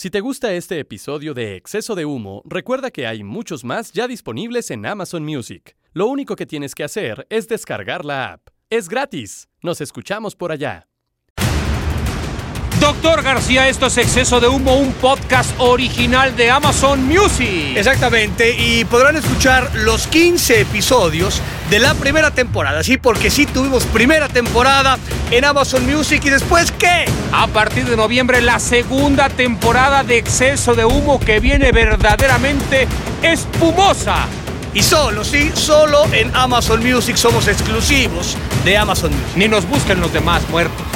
Si te gusta este episodio de Exceso de Humo, recuerda que hay muchos más ya disponibles en Amazon Music. Lo único que tienes que hacer es descargar la app. Es gratis. Nos escuchamos por allá. Doctor García, esto es Exceso de Humo, un podcast original de Amazon Music. Exactamente, y podrán escuchar los 15 episodios de la primera temporada, sí, porque sí tuvimos primera temporada en Amazon Music y después ¿qué? A partir de noviembre, la segunda temporada de Exceso de Humo que viene verdaderamente espumosa. Y solo, sí, solo en Amazon Music somos exclusivos de Amazon Music. Ni nos busquen los demás muertos.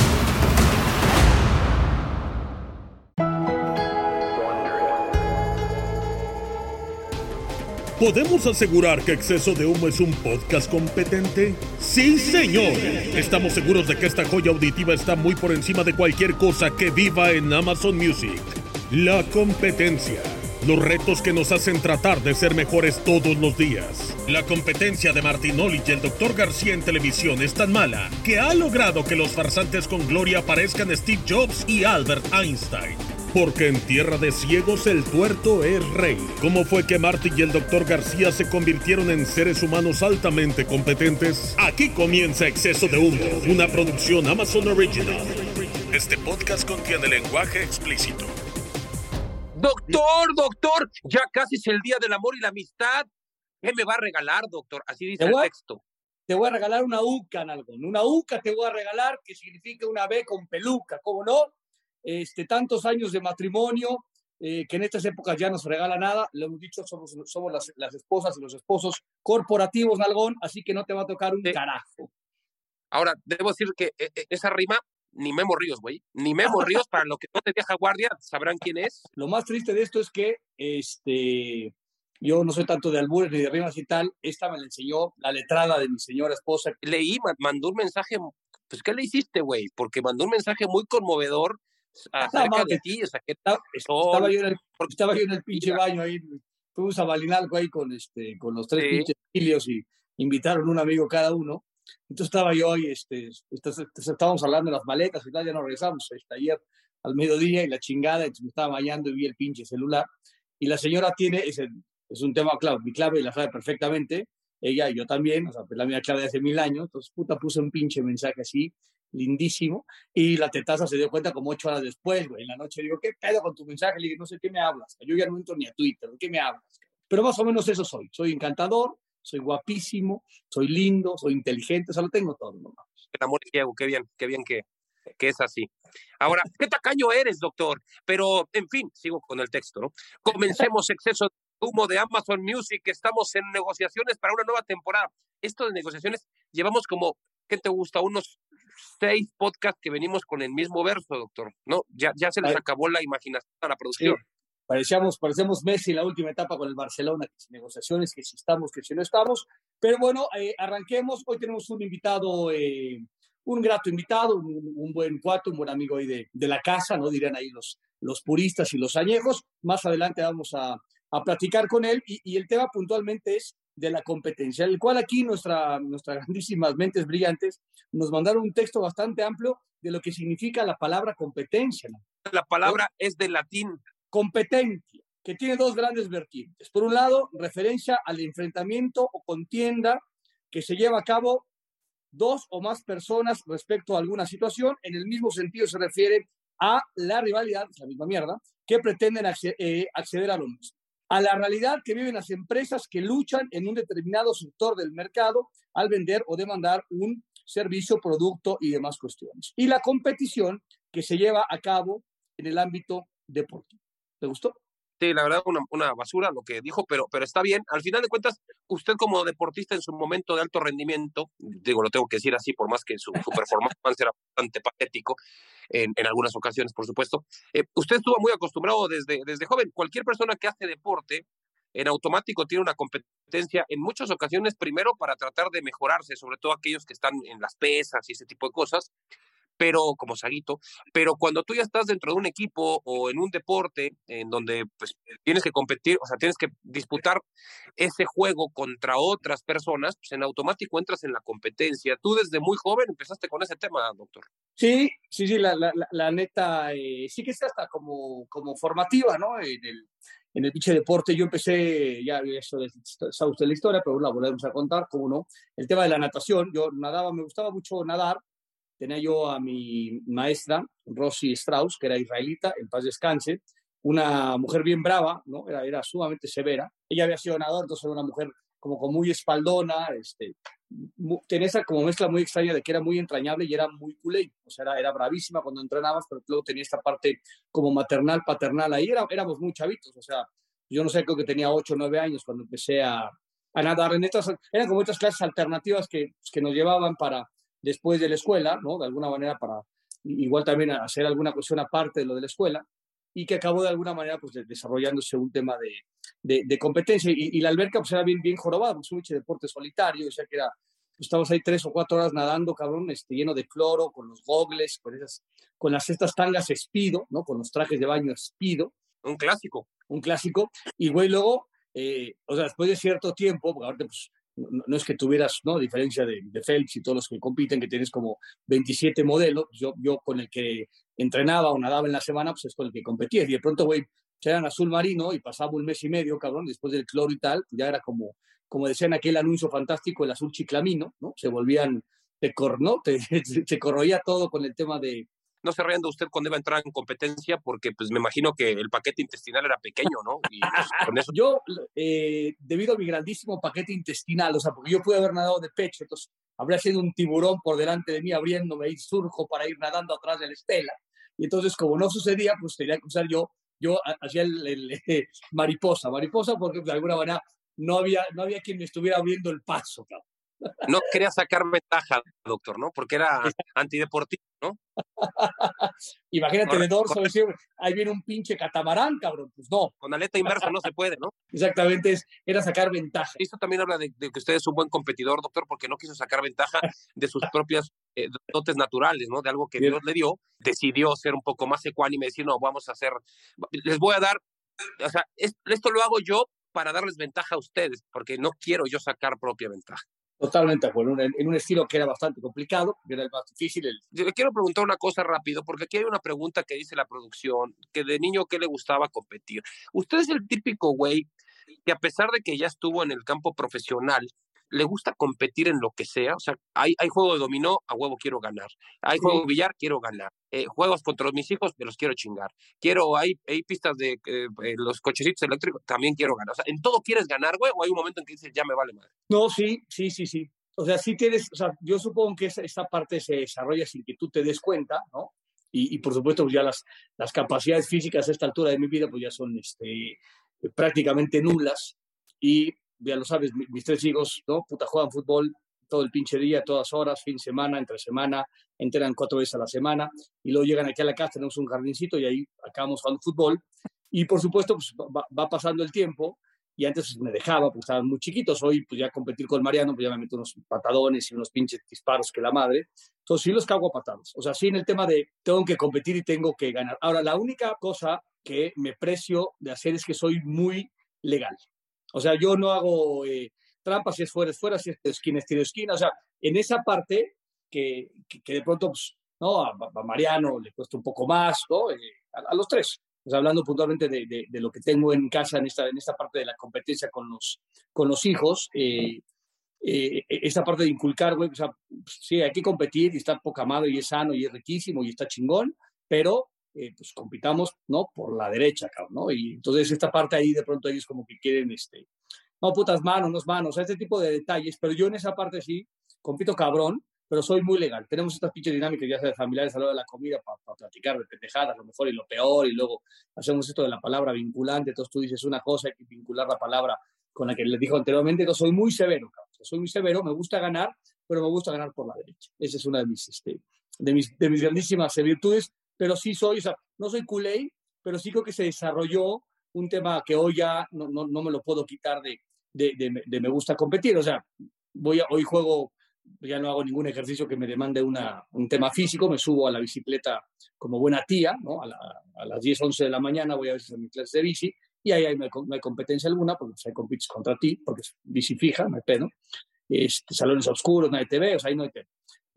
¿Podemos asegurar que Exceso de Humo es un podcast competente? Sí, señor. Estamos seguros de que esta joya auditiva está muy por encima de cualquier cosa que viva en Amazon Music. La competencia. Los retos que nos hacen tratar de ser mejores todos los días. La competencia de Martinoli y el Dr. García en televisión es tan mala que ha logrado que los farsantes con gloria parezcan Steve Jobs y Albert Einstein. Porque en tierra de ciegos el tuerto es rey. ¿Cómo fue que Marty y el Dr. García se convirtieron en seres humanos altamente competentes? Aquí comienza Exceso de Humo, una producción Amazon Original. Este podcast contiene lenguaje explícito. Doctor, doctor, ya casi es el día del amor y la amistad. ¿Qué me va a regalar, doctor? Así dice el texto. Te voy a regalar una UCA, Nalgón. Una UCA te voy a regalar, que significa una B con peluca, ¿cómo no? Este, tantos años de matrimonio, eh, que en estas épocas ya no se regala nada. Lo hemos dicho, somos, somos las, las esposas y los esposos corporativos, Nalgón, así que no te va a tocar un Sí. carajo. Ahora, debo decir que eh, eh, esa rima, ni Memo Ríos, güey. Ni Memo Ríos, para lo que no te viaja guardia, sabrán quién es. Lo más triste de esto es que este, yo no soy tanto de albures ni de rimas y tal. Esta me la enseñó la letrada de mi señora esposa. Leí, ma- mandó un mensaje, pues, ¿qué le hiciste, güey? Porque mandó un mensaje muy conmovedor acerca de ti, o sea, que Estaba, estaba yo en el, estaba yo en el pinche baño ahí. Fuimos a Balinalco ahí con, este, con los tres Sí. pinches filios y invitaron un amigo cada uno. Entonces estaba yo ahí, este, estábamos hablando de las maletas y tal, ya nos regresamos este, ayer al mediodía y la chingada, me estaba bañando y vi el pinche celular. Y la señora tiene, es, el- es un tema clave, mi clave la sabe perfectamente, ella y yo también, o sea, pues la mía clave de hace mil años, entonces puta puse un pinche mensaje así, lindísimo, y la tetaza se dio cuenta como ocho horas después, güey, en la noche digo, ¿qué pedo con tu mensaje? Le dije, no sé qué me hablas, yo ya no entro ni a Twitter, ¿de qué me hablas? Pero más o menos eso soy, soy encantador, soy guapísimo, soy lindo, soy inteligente, o sea, lo tengo todo, ¿no? el amor es ciego, qué bien, qué bien que, que es así. Ahora, qué tacaño eres, doctor. Pero, en fin, sigo con el texto, ¿no? Comencemos exceso de humo de Amazon Music, estamos en negociaciones para una nueva temporada. Esto de negociaciones, llevamos como, ¿qué te gusta? Unos seis podcasts que venimos con el mismo verso, doctor, ¿no? Ya, ya se les acabó la imaginación a la producción. Parecíamos, parecemos Messi en la última etapa con el Barcelona, que si negociaciones, que si estamos, que si no estamos. Pero bueno, eh, arranquemos. Hoy tenemos un invitado, eh, un grato invitado, un, un buen cuate, un buen amigo ahí de, de la casa, ¿no? Dirán ahí los, los puristas y los añejos. Más adelante vamos a, a platicar con él y, y el tema puntualmente es de la competencia, el cual aquí nuestra, nuestras grandísimas mentes brillantes nos mandaron un texto bastante amplio de lo que significa la palabra competencia. La palabra es de latín. competencia, que tiene dos grandes vertientes. Por un lado, referencia al enfrentamiento o contienda que se lleva a cabo dos o más personas respecto a alguna situación. En el mismo sentido se refiere a la rivalidad, es la misma mierda, que pretenden acce- eh, acceder a lo mismo. A la realidad que viven las empresas que luchan en un determinado sector del mercado al vender o demandar un servicio, producto y demás cuestiones. Y la competición que se lleva a cabo en el ámbito deportivo. ¿Te gustó? Sí, la verdad, una, una basura lo que dijo, pero, pero está bien. Al final de cuentas, usted como deportista en su momento de alto rendimiento, digo, lo tengo que decir así, por más que su, su performance era bastante patético en, en algunas ocasiones, por supuesto, eh, usted estuvo muy acostumbrado desde, desde joven. Cualquier persona que hace deporte, en automático tiene una competencia en muchas ocasiones, primero para tratar de mejorarse, sobre todo aquellos que están en las pesas y ese tipo de cosas, pero como Saguito, pero cuando tú ya estás dentro de un equipo o en un deporte en donde pues tienes que competir, o sea, tienes que disputar ese juego contra otras personas, pues en automático entras en la competencia. Tú desde muy joven empezaste con ese tema, doctor. Sí, sí, sí, la, la, la neta, eh, sí que está hasta como, como formativa, ¿no? En el, en el pinche deporte yo empecé, ya eso sabe usted la historia, pero la volvemos a contar, como no, el tema de la natación, yo nadaba, me gustaba mucho nadar, tenía yo a mi maestra, Rosy Strauss, que era israelita, en paz descanse, una mujer bien brava, ¿no? Era, era sumamente severa, ella había sido nadador, entonces era una mujer como muy espaldona, este, tenía esa como mezcla muy extraña de que era muy entrañable y era muy culé, o sea, era, era, bravísima cuando entrenabas, pero luego tenía esta parte como maternal, paternal, ahí. Era, éramos muy chavitos, o sea, yo no sé, creo que tenía 8 o 9 años cuando empecé a, a nadar. En estas, eran como estas clases alternativas que, pues, que nos llevaban para después de la escuela, ¿no? De alguna manera para igual también hacer alguna cuestión aparte de lo de la escuela, y que acabó de alguna manera pues, desarrollándose un tema de, de, competencia. Y, la alberca pues, era bien, bien jorobada, pues, un deporte solitario, o sea que era, pues, estábamos ahí tres o cuatro horas nadando, cabrón, este, lleno de cloro, con los gogles, con, esas, con las estas tangas espido, ¿no? Con los trajes de baño espido. Un clásico. Un clásico. Y, güey, luego, eh, o sea, después de cierto tiempo, porque ahorita, pues, no, es que tuvieras, ¿no? A diferencia de, Phelps y todos los que compiten, que tienes como 27 modelos, yo, yo con el que entrenaba o nadaba en la semana, pues es con el que competía. Y de pronto, güey, eran azul marino y pasaba un mes y medio, cabrón, después del cloro y tal, ya era como, como decían aquel anuncio fantástico, el azul chiclamino, ¿no? Se volvían, te, cor, ¿no? te, se corroía todo con el tema de, no se riendo usted cuando iba a entrar en competencia, porque pues me imagino que el paquete intestinal era pequeño, ¿no? Y, pues, Yo, eh, debido a mi grandísimo paquete intestinal, o sea, porque yo pude haber nadado de pecho, entonces habría sido un tiburón por delante de mí abriéndome y surjo para ir nadando atrás de la estela. Y entonces, como no sucedía, pues tenía que usar yo, yo hacía el, mariposa, mariposa porque pues, de alguna manera no había, no había quien me estuviera abriendo el paso, cabrón. No quería sacar ventaja, doctor, ¿no? Porque era antideportivo, ¿no? Imagínate de dorso, decir, ahí viene un pinche catamarán, cabrón. Pues no. Con aleta inversa no se puede, ¿no? Exactamente, es, era sacar ventaja. Esto también habla de, que usted es un buen competidor, doctor, porque no quiso sacar ventaja de sus propias eh, dotes naturales, ¿no? De algo que Dios le dio. Decidió ser un poco más ecuánime y decir, no, vamos a hacer, les voy a dar, o sea, esto lo hago yo para darles ventaja a ustedes, porque no quiero yo sacar propia ventaja. Totalmente de acuerdo, en un estilo que era bastante complicado, que era el más difícil. Yo le quiero preguntar una cosa rápido, porque aquí hay una pregunta que dice la producción, que de niño, ¿qué le gustaba competir? Usted es el típico güey que a pesar de que ya estuvo en el campo profesional, le gusta competir en lo que sea. O sea, hay, hay juego de dominó, a huevo quiero ganar. Hay juego de billar, quiero ganar. Eh, juegos contra mis hijos, me los quiero chingar. Quiero, hay, hay pistas de eh, los cochecitos eléctricos, también quiero ganar. O sea, ¿en todo quieres ganar, güey? ¿O hay un momento en que dices, ya me vale madre? No, sí, sí, sí, sí. O sea, sí tienes, o sea, yo supongo que esa, esta parte se desarrolla sin que tú te des cuenta, ¿no? Y, y por supuesto, pues ya las, las capacidades físicas a esta altura de mi vida, pues ya son este, prácticamente nulas. Y ya lo sabes, mis tres hijos, ¿no? Puta, juegan fútbol todo el pinche día, todas horas, fin de semana, entre semana, entrenan cuatro veces a la semana y luego llegan aquí a la casa, tenemos un jardincito y ahí acabamos jugando fútbol. Y por supuesto, pues va, pasando el tiempo y antes me dejaba, pues estaban muy chiquitos. Hoy, pues ya competir con Mariano, pues ya me meto unos patadones y unos pinches disparos que la madre. Entonces sí los cago a patadas. O sea, sí en el tema de tengo que competir y tengo que ganar. Ahora, la única cosa que me precio de hacer es que soy muy legal. O sea, yo no hago eh, trampas si es fuera, es fuera, si es esquina, es tiro esquina. O sea, en esa parte que, que, de pronto, pues, ¿no? A, Mariano le cuesta un poco más, ¿no? Eh, a, los tres. Sea, hablando puntualmente de, de, lo que tengo en casa en esta, en esta parte de la competencia con los, con los hijos, eh, eh, esta parte de inculcar, güey, o sea, sí, hay que competir y está poca madre y es sano y es riquísimo y está chingón, pero eh, pues compitamos, ¿no? Por la derecha, cabrón, ¿no? Y entonces esta parte ahí de pronto ellos como que quieren, este, no, putas manos, no manos, este tipo de detalles, pero yo en esa parte sí compito cabrón, pero soy muy legal. Tenemos estas pinches dinámicas ya sea de familiares a la hora de la comida para platicar de pendejadas, lo mejor y lo peor, y luego hacemos esto de la palabra vinculante, entonces tú dices una cosa, hay que vincular la palabra con la que les dijo anteriormente, entonces soy muy severo, cabrón. soy muy severo, me gusta ganar, pero me gusta ganar por la derecha. Esa es una de mis, este, de mis, de mis grandísimas virtudes pero sí soy, o sea, no soy culé, pero sí creo que se desarrolló un tema que hoy ya no, no, no me lo puedo quitar de, de, de, me gusta competir. O sea, voy a, hoy juego, ya no hago ningún ejercicio que me demande una, un tema físico, me subo a la bicicleta como buena tía, ¿no? A, a las 10, 11 de la mañana voy a veces a mi clase de bici y ahí, no, hay, competencia alguna porque pues, ahí compites contra ti, porque es bici fija, no hay pedo. Este, salones oscuros, no hay TV, o sea, ahí no hay TV.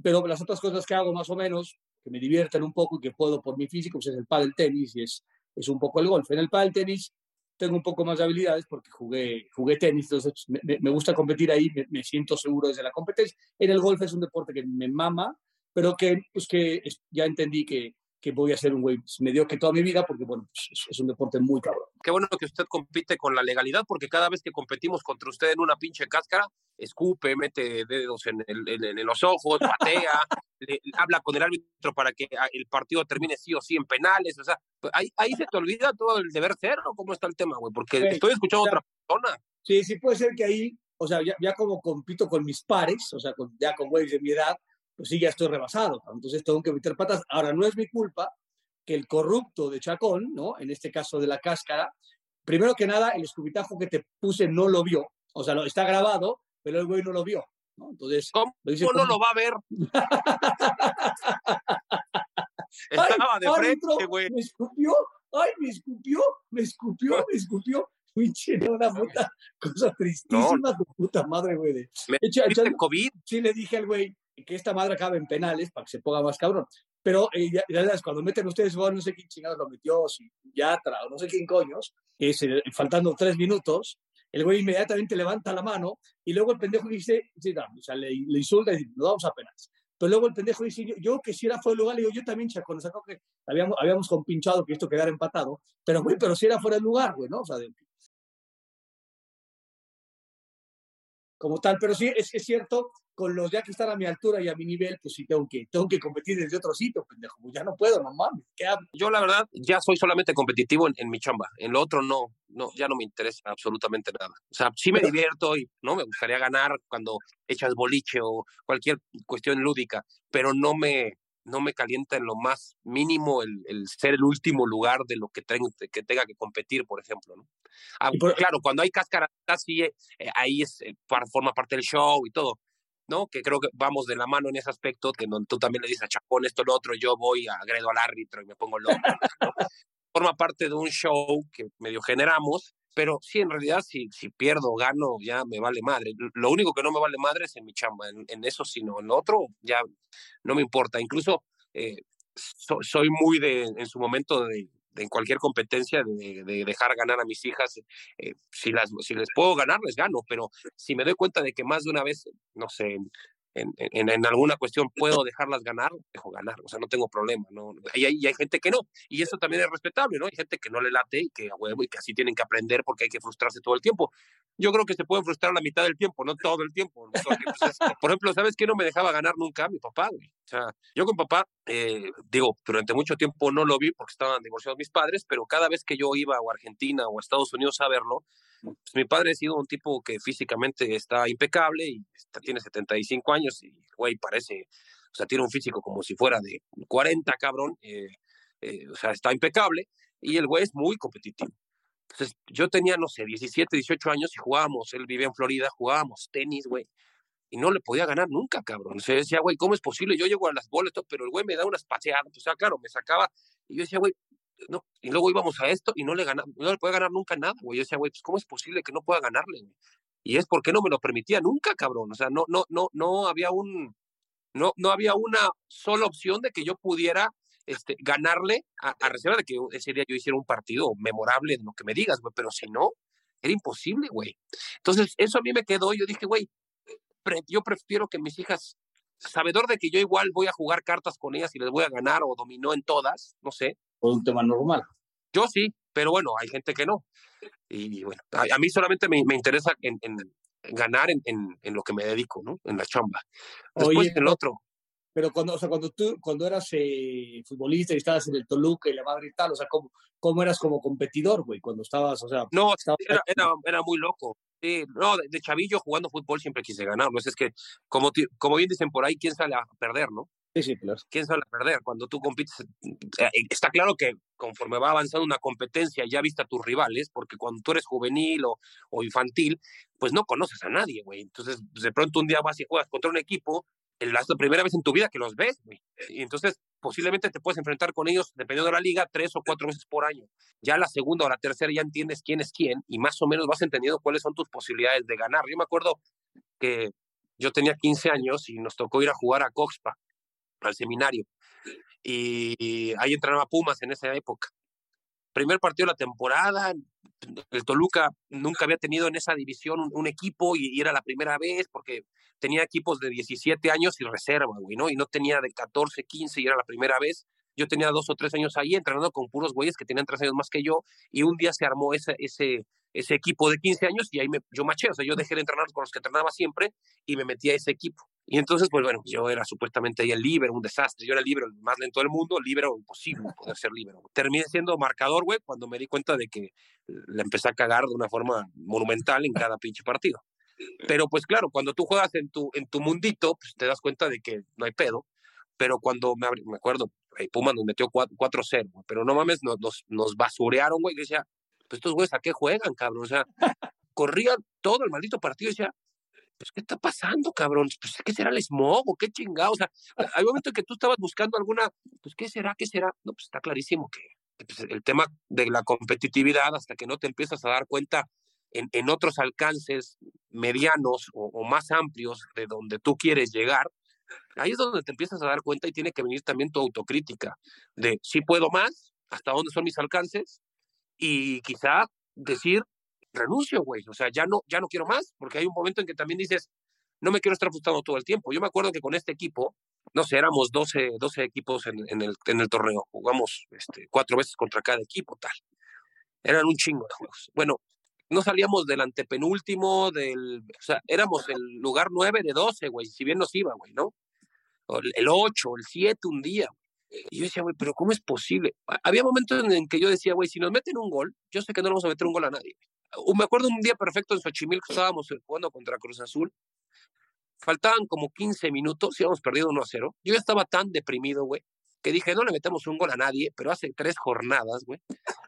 Pero las otras cosas que hago más o menos, que me divierten un poco y que puedo por mi físico, pues es el pádel tenis y es, es un poco el golf. En el pádel tenis tengo un poco más de habilidades porque jugué, jugué tenis, entonces me, gusta competir ahí, me, me, siento seguro desde la competencia. En el golf es un deporte que me mama, pero que, pues que ya entendí que, que voy a ser un güey medio que toda mi vida, porque bueno, pues, es un deporte muy cabrón. Qué bueno que usted compite con la legalidad, porque cada vez que competimos contra usted en una pinche cáscara, escupe, mete dedos en, el, en, los ojos, patea, le, habla con el árbitro para que ah, el partido termine sí o sí en penales, o sea, pues, ahí, ahí se te olvida todo el deber ser, ¿no? ¿Cómo está el tema, güey? Porque sí, estoy escuchando a otra persona. Sí, sí puede ser que ahí, o sea, ya, ya como compito con mis pares, o sea, con, ya con güeyes de mi edad, pues sí, ya estoy rebasado. Entonces tengo que meter patas. Ahora, no es mi culpa que el corrupto de Chacón, ¿no? En este caso de la cáscara, primero que nada, el escupitajo que te puse no lo vio. O sea, lo, está grabado, pero el güey no lo vio. ¿no? Entonces, ¿cómo, lo dice, ¿cómo no lo va a ver? Estaba de frente, güey. Me escupió, ay, me escupió, me escupió, me escupió. Pinche, una puta cosa tristísima, no. tu puta madre, güey. Me echa, echa, COVID. Sí, le dije al güey, que esta madre acabe en penales para que se ponga más cabrón. Pero eh, ya, ya, cuando meten ustedes, bueno, no sé quién chingados lo metió, si Yatra o no sé quién coños, faltando tres minutos, el güey inmediatamente levanta la mano y luego el pendejo dice, sí, no, o sea, le, le, insulta y dice, nos vamos a penales. Pero luego el pendejo dice, yo, yo que si era fuera de lugar, le digo, yo también, chaco, nos sacó que habíamos, habíamos compinchado que esto quedara empatado, pero güey, pero si era fuera de lugar, güey, ¿no? O sea, de, como tal, pero sí, es, es cierto, con los ya que están a mi altura y a mi nivel, pues sí tengo que, tengo que competir desde otro sitio, pendejo, pues ya no puedo, no mames. Yo la verdad ya soy solamente competitivo en, en, mi chamba, en lo otro no, no, ya no me interesa absolutamente nada. O sea, sí me divierto y no me gustaría ganar cuando echas boliche o cualquier cuestión lúdica, pero no me, no me calienta en lo más mínimo el, el ser el último lugar de lo que, tengo, que tenga que competir, por ejemplo. ¿no? Ah, por, claro, cuando hay cáscara así, eh, ahí es, eh, forma parte del show y todo. ¿no? Que creo que vamos de la mano en ese aspecto, que no, tú también le dices a Chapón esto, lo otro, yo voy, agredo al árbitro y me pongo loco. ¿no? Forma parte de un show que medio generamos, pero sí, en realidad, si, si pierdo o gano, ya me vale madre. Lo único que no me vale madre es en mi chamba, en, en eso, sino en otro, ya no me importa. Incluso eh, so, soy muy de, en su momento, de, de en cualquier competencia, de, de, dejar ganar a mis hijas. Eh, si, las, si les puedo ganar, les gano, pero si me doy cuenta de que más de una vez, no sé, en, en, en, alguna cuestión puedo dejarlas ganar, dejo ganar, o sea, no tengo problema, ¿no? Y hay, y hay, gente que no, y eso también es respetable, ¿no? Hay gente que no le late y que a huevo y que así tienen que aprender porque hay que frustrarse todo el tiempo. Yo creo que se pueden frustrar la mitad del tiempo, no todo el tiempo. ¿no? Porque, pues, es, por ejemplo, ¿sabes qué no me dejaba ganar nunca? Mi papá, güey. O sea, yo con papá, eh, digo, durante mucho tiempo no lo vi porque estaban divorciados mis padres, pero cada vez que yo iba a Argentina o a Estados Unidos a verlo, pues mi padre ha sido un tipo que físicamente está impecable y está, tiene 75 años y, güey, parece, o sea, tiene un físico como si fuera de 40, cabrón, eh, eh, o sea, está impecable y el güey es muy competitivo. Entonces, yo tenía, no sé, 17, 18 años y jugábamos, él vivía en Florida, jugábamos tenis, güey, y no le podía ganar nunca, cabrón. O sea, decía, güey, ¿cómo es posible? Yo llego a las bolas, pero el güey me da unas paseadas, o sea, claro, me sacaba, y yo decía, güey, no, y luego íbamos a esto y no le ganaba, no le puede ganar nunca nada, güey. Yo decía, güey, pues ¿cómo es posible que no pueda ganarle? Y es porque no me lo permitía nunca, cabrón. O sea, no, no, no, no había un, no, no había una sola opción de que yo pudiera este, ganarle a, a reserva de que ese día yo hiciera un partido memorable en lo que me digas, güey, pero si no, era imposible, güey. Entonces, eso a mí me quedó yo dije, güey, pre yo prefiero que mis hijas, sabedor de que yo igual voy a jugar cartas con ellas y les voy a ganar o dominó en todas, no sé, por un tema normal. Yo sí, pero bueno, hay gente que no. Y bueno, a, a mí solamente me, me interesa en, en, en ganar en, en, lo que me dedico, ¿no? En la chamba. Después Oye, en el otro. Pero cuando, o sea, cuando tú, cuando eras eh, futbolista y estabas en el Toluca y la madre y tal, o sea, ¿cómo, cómo eras como competidor, güey? Cuando estabas, o sea... No, estabas... era, era, era, muy loco. Sí, no, de, de, chavillo jugando fútbol siempre quise ganar, ¿no? Es, es que, como, como bien dicen por ahí, ¿quién sale a perder, no? Sí, sí, claro. ¿Quién sale a perder? Cuando tú compites, eh, está claro que conforme va avanzando una competencia, ya viste a tus rivales, porque cuando tú eres juvenil o, infantil, pues no conoces a nadie, güey. Entonces, de pronto un día vas y juegas contra un equipo, es la primera vez en tu vida que los ves, güey. Y entonces, posiblemente te puedes enfrentar con ellos, dependiendo de la liga, tres o cuatro veces por año. Ya la segunda o la tercera ya entiendes quién es quién y más o menos vas entendiendo cuáles son tus posibilidades de ganar. Yo me acuerdo que yo tenía 15 años y nos tocó ir a jugar a Coxpa al seminario. y ahí entrenaba Pumas en esa época. Primer partido de la temporada, el Toluca nunca había tenido en esa división un, equipo y, era la primera vez porque tenía equipos de 17 años y reserva, güey, ¿no? Y no tenía de 14, 15 y era la primera vez. Yo tenía dos o tres años ahí entrenando con puros güeyes que tenían tres años más que yo y un día se armó ese, ese, ese equipo de 15 años y ahí me, yo maché, o sea, yo dejé de entrenar con los que entrenaba siempre y me metí a ese equipo. Y entonces, pues bueno, yo era supuestamente ahí el líbero, un desastre. Yo era el líbero, el más lento del mundo, líbero, imposible poder ser líbero. Terminé siendo marcador, güey, cuando me di cuenta de que le empecé a cagar de una forma monumental en cada pinche partido. Pero pues claro, cuando tú juegas en tu, en tu mundito, pues te das cuenta de que no hay pedo. Pero cuando me, me acuerdo, Puma nos metió 4-0, pero no mames, nos, nos, nos basurearon, güey. Y decía, pues estos güeyes a qué juegan, cabrón. O sea, corrían todo el maldito partido y decía, pues, ¿qué está pasando, cabrón? Pues, ¿qué será el smog o qué chingado? O sea, hay momentos que tú estabas buscando alguna, pues, ¿qué será? ¿Qué será? No, pues está clarísimo que pues, el tema de la competitividad, hasta que no te empiezas a dar cuenta en, en otros alcances medianos o, o, más amplios de donde tú quieres llegar, ahí es donde te empiezas a dar cuenta y tiene que venir también tu autocrítica de si puedo más, hasta dónde son mis alcances y quizá decir renuncio, güey. O sea, ya no, ya no quiero más, porque hay un momento en que también dices, no me quiero estar frustrando todo el tiempo. Yo me acuerdo que con este equipo, no sé, éramos 12, 12 equipos en, en, el, en el torneo. Jugamos este, cuatro veces contra cada equipo, tal. Eran un chingo de juegos. Bueno, no salíamos del antepenúltimo, del, o sea, éramos el lugar 9 de 12, güey, si bien nos iba, güey, ¿no? el 8, el 7 un día. Y yo decía, güey, pero ¿cómo es posible? Había momentos en que yo decía, güey, si nos meten un gol, yo sé que no le vamos a meter un gol a nadie me acuerdo un día perfecto en Xochimilco, estábamos jugando contra Cruz Azul. Faltaban como 15 minutos, íbamos perdido 1 a 0. Yo estaba tan deprimido, güey, que dije, no le metemos un gol a nadie, pero hace tres jornadas, güey,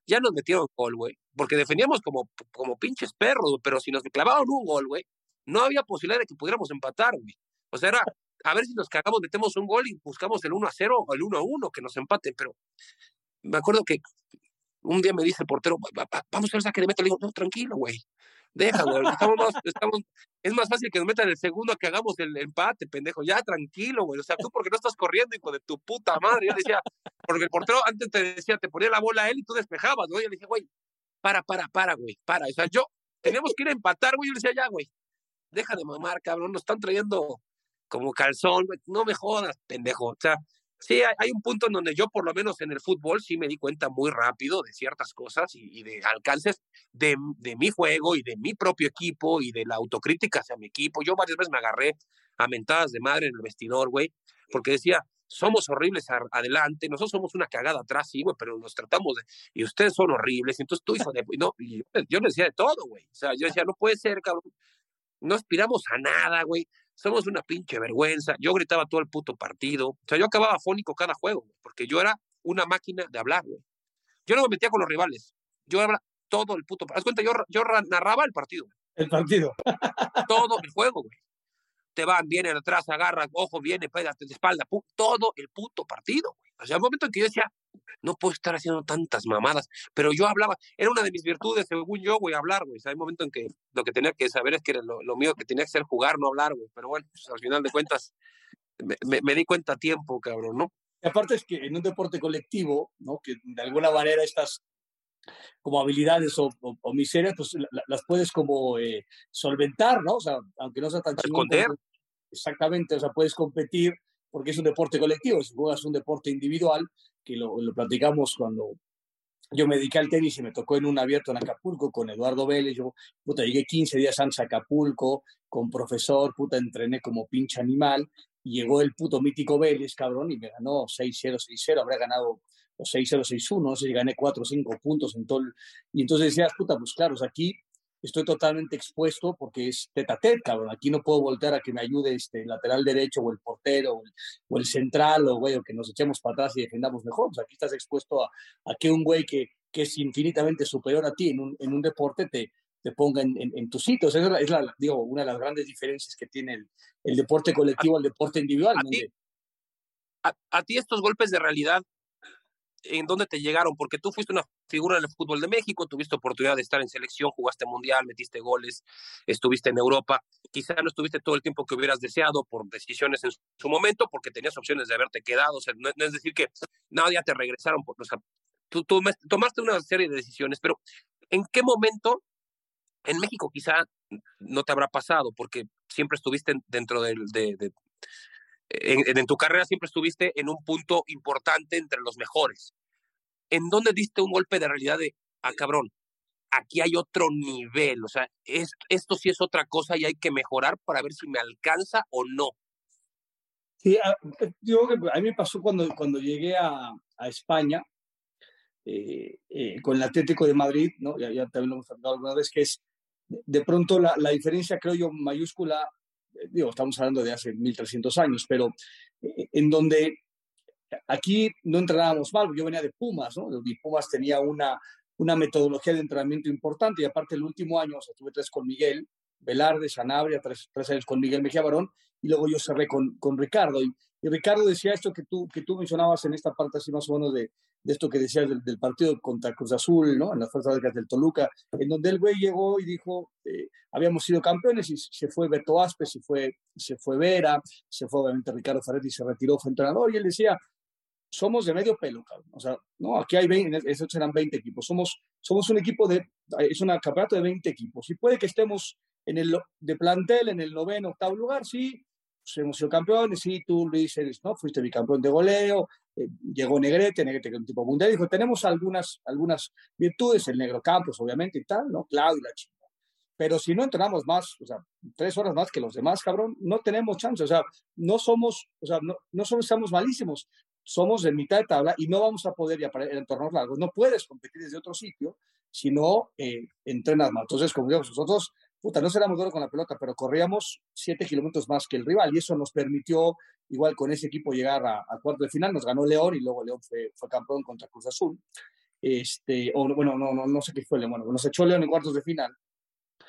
ya nos metieron gol, güey, porque defendíamos como, como pinches perros, pero si nos clavaban un gol, güey, no había posibilidad de que pudiéramos empatar, güey. O sea, era, a ver si nos cagamos, metemos un gol y buscamos el 1 a 0 o el 1 a 1, que nos empaten, pero me acuerdo que un día me dice el portero, vamos a ver saque de meta. Le digo, no, tranquilo, güey. Deja, güey. Estamos, es más fácil que nos metan el segundo que hagamos el empate, pendejo. Ya, tranquilo, güey. O sea, tú porque no estás corriendo, hijo de tu puta madre. Yo decía, porque el portero antes te decía, te ponía la bola a él y tú despejabas, ¿no? Yo le dije, güey, para, para, para, güey, para. O sea, yo, teníamos que ir a empatar, güey. Yo le decía, ya, güey, deja de mamar, cabrón. Nos están trayendo como calzón. No me jodas, pendejo. O sea, Sí, hay, un punto en donde yo, por lo menos en el fútbol, sí me di cuenta muy rápido de ciertas cosas y, de alcances de, de, mi juego y de mi propio equipo y de la autocrítica hacia mi equipo. Yo varias veces me agarré a mentadas de madre en el vestidor, güey, porque decía, somos horribles adelante, nosotros somos una cagada atrás, sí, güey, pero nos tratamos de, y ustedes son horribles, entonces tú, hijo de, no, y yo, yo decía de todo, güey, o sea, yo decía, no puede ser, cabrón, no aspiramos a nada, güey, somos una pinche vergüenza. Yo gritaba todo el puto partido. O sea, yo acababa fónico cada juego, porque yo era una máquina de hablar, güey. Yo no me metía con los rivales. Yo hablaba todo el puto. Haz cuenta, yo, yo narraba el partido. El partido. todo el juego, güey. Te van, vienen atrás, agarran, ojo, viene, pégate de espalda. todo el puto partido, güey. O sea, un momento en que yo decía, no puedo estar haciendo tantas mamadas, pero yo hablaba, era una de mis virtudes, según yo, güey, hablar, güey. O sea, hay momentos en que lo que tenía que saber es que era lo, mío que tenía que ser jugar, no hablar, güey. Pero bueno, pues, al final de cuentas, me, di cuenta a tiempo, cabrón, ¿no? Y aparte es que en un deporte colectivo, ¿no? Que de alguna manera estas como habilidades o, o, miserias, pues las puedes como eh, solventar, ¿no? O sea, aunque no sea tan chingón. Exactamente, o sea, puedes competir porque es un deporte colectivo, si juegas un deporte individual, que lo, lo platicamos cuando yo me dediqué al tenis y me tocó en un abierto en Acapulco con Eduardo Vélez. Yo, puta, llegué 15 días antes a Acapulco con profesor, puta, entrené como pinche animal. Y llegó el puto mítico Vélez, cabrón, y me ganó 6-0, 6-0. Habría ganado 6-0, 6-1, no sé si gané 4 o 5 puntos en todo. Y entonces decías, puta, pues claro, aquí estoy totalmente expuesto porque es teta -tet, cabrón. Aquí no puedo voltear a que me ayude este lateral derecho o el portero o el, central o, güey, o que nos echemos para atrás y defendamos mejor. Aquí estás expuesto a, a que un güey que, que, es infinitamente superior a ti en un, en un deporte te, te ponga en, en, tu sitio. esa es, la, digo, una de las grandes diferencias que tiene el, el deporte colectivo al deporte individual. A, ti, a, ti estos golpes de realidad en dónde te llegaron, porque tú fuiste una figura en el fútbol de México, tuviste oportunidad de estar en selección, jugaste mundial, metiste goles, estuviste en Europa, quizá no estuviste todo el tiempo que hubieras deseado por decisiones en su momento, porque tenías opciones de haberte quedado, o sea, no, es decir que nada, ya te regresaron, por, tú, tú, tomaste una serie de decisiones, pero ¿en qué momento en México quizá no te habrá pasado, porque siempre estuviste dentro del, de, en, tu carrera siempre estuviste en un punto importante entre los mejores. ¿En dónde diste un golpe de realidad de, ah, cabrón, aquí hay otro nivel? O sea, es, esto sí es otra cosa y hay que mejorar para ver si me alcanza o no. Sí, a, digo que a mí me pasó cuando, cuando llegué a, a España eh, eh, con el Atlético de Madrid, ¿no? ya, ya también lo hemos hablado alguna vez, que es de pronto la, la diferencia, creo yo, mayúscula digo, estamos hablando de hace 1300 años, pero eh, en donde aquí no entrenábamos mal, yo venía de Pumas, ¿no? Y Pumas tenía una, una metodología de entrenamiento importante y aparte el último año, o sea, tuve tres con Miguel, Velarde, Sanabria, tres, tres años con Miguel Mejía Barón y luego yo cerré con, con Ricardo. Y, y, Ricardo decía esto que tú, que tú mencionabas en esta parte así más o menos de, de esto que decías del, partido contra Cruz Azul, ¿no? En las fuerzas básicas del Toluca, en donde el güey llegó y dijo, eh, habíamos sido campeones y se fue Beto Aspe, se fue, se fue Vera, se fue obviamente Ricardo Ferretti, se retiró, fue entrenador y él decía, somos de medio pelo, cabrón. O sea, no, aquí hay 20, esos eran 20 equipos. Somos, somos un equipo de, es un campeonato de 20 equipos. Y puede que estemos en el, de plantel en el noveno, octavo lugar, sí, pues hemos sido campeones, sí, tú, Luis, eres, ¿no? Fuiste bicampeón de goleo, eh, llegó Negrete, Negrete que es un tipo mundial, dijo, tenemos algunas, algunas virtudes, el Negro Campos, obviamente, y tal, ¿no? Claudio, la chica. Pero si no entrenamos más, o sea, tres horas más que los demás, cabrón, no tenemos chance, o sea, no somos, o sea, no, no solo estamos malísimos, somos de mitad de tabla y no vamos a poder ya para en entornos largos. No puedes competir desde otro sitio si no eh, entrenas más. Entonces, como digamos, nosotros puta, no éramos duros con la pelota, pero corríamos siete kilómetros más que el rival y eso nos permitió, igual con ese equipo, llegar a, cuarto de final. Nos ganó León y luego León fue, fue campeón contra Cruz Azul. Este, o bueno, no, no, no sé qué fue León. Bueno, nos echó León en cuartos de final.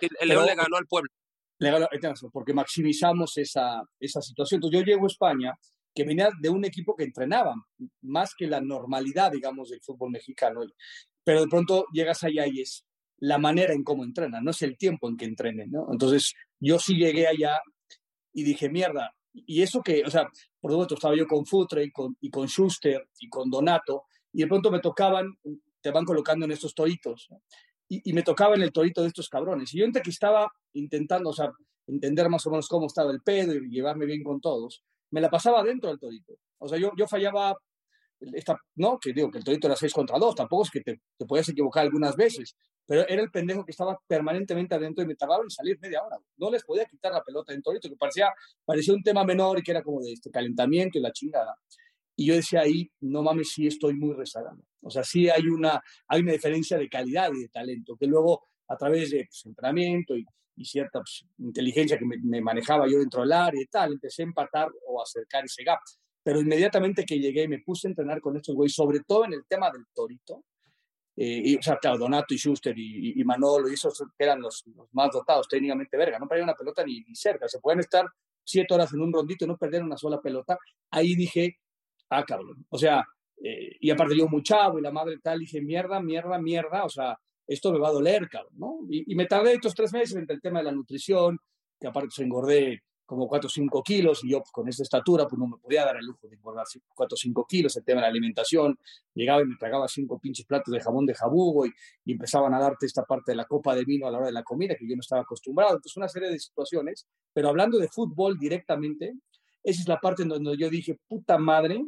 El, León le ganó al pueblo. Le ganó, porque maximizamos esa, esa situación. Entonces yo llego a España que venía de un equipo que entrenaba, más que la normalidad, digamos, del fútbol mexicano. Pero de pronto llegas allá y es la manera en cómo entrenan, no es el tiempo en que entrenen, ¿no? Entonces, yo sí llegué allá y dije, mierda, y eso que, o sea, por supuesto, estaba yo con Futre y con, y con Schuster y con Donato, y de pronto me tocaban, te van colocando en estos toritos, y, me tocaba en el torito de estos cabrones. Y yo entre que estaba intentando, o sea, entender más o menos cómo estaba el pedo y llevarme bien con todos, me la pasaba dentro del torito. O sea, yo, yo fallaba, esta, no, que digo que el torito era 6 contra 2, tampoco es que te, te podías equivocar algunas veces, pero era el pendejo que estaba permanentemente adentro y me tardaba en salir media hora. No les podía quitar la pelota en torito, que parecía, parecía un tema menor y que era como de este calentamiento y la chingada. Y yo decía ahí, no mames, sí estoy muy rezagado. O sea, sí hay una, hay una diferencia de calidad y de talento, que luego a través de pues, entrenamiento y, y cierta pues, inteligencia que me, manejaba yo dentro del área y tal, empecé a empatar o acercar ese gap. Pero inmediatamente que llegué y me puse a entrenar con estos güeyes, sobre todo en el tema del torito, eh, y, o sea, claro, Donato y Schuster y, Manolo, y esos eran los, más dotados técnicamente, verga, no perdían una pelota ni, cerca, se pueden estar siete horas en un rondito y no perder una sola pelota. Ahí dije, ah, cabrón, o sea, eh, y aparte yo muy chavo y la madre tal, dije, mierda, mierda, mierda, o sea, esto me va a doler, cabrón, ¿no? Y, me tardé estos tres meses entre el tema de la nutrición, que aparte se engordé como 4 o 5 kilos y yo pues, con esta estatura pues no me podía dar el lujo de engordar 4 o 5 kilos, el tema de la alimentación, llegaba y me tragaba 5 pinches platos de jamón de jabugo y, empezaban a darte esta parte de la copa de vino a la hora de la comida que yo no estaba acostumbrado, entonces una serie de situaciones, pero hablando de fútbol directamente, esa es la parte en donde yo dije, puta madre,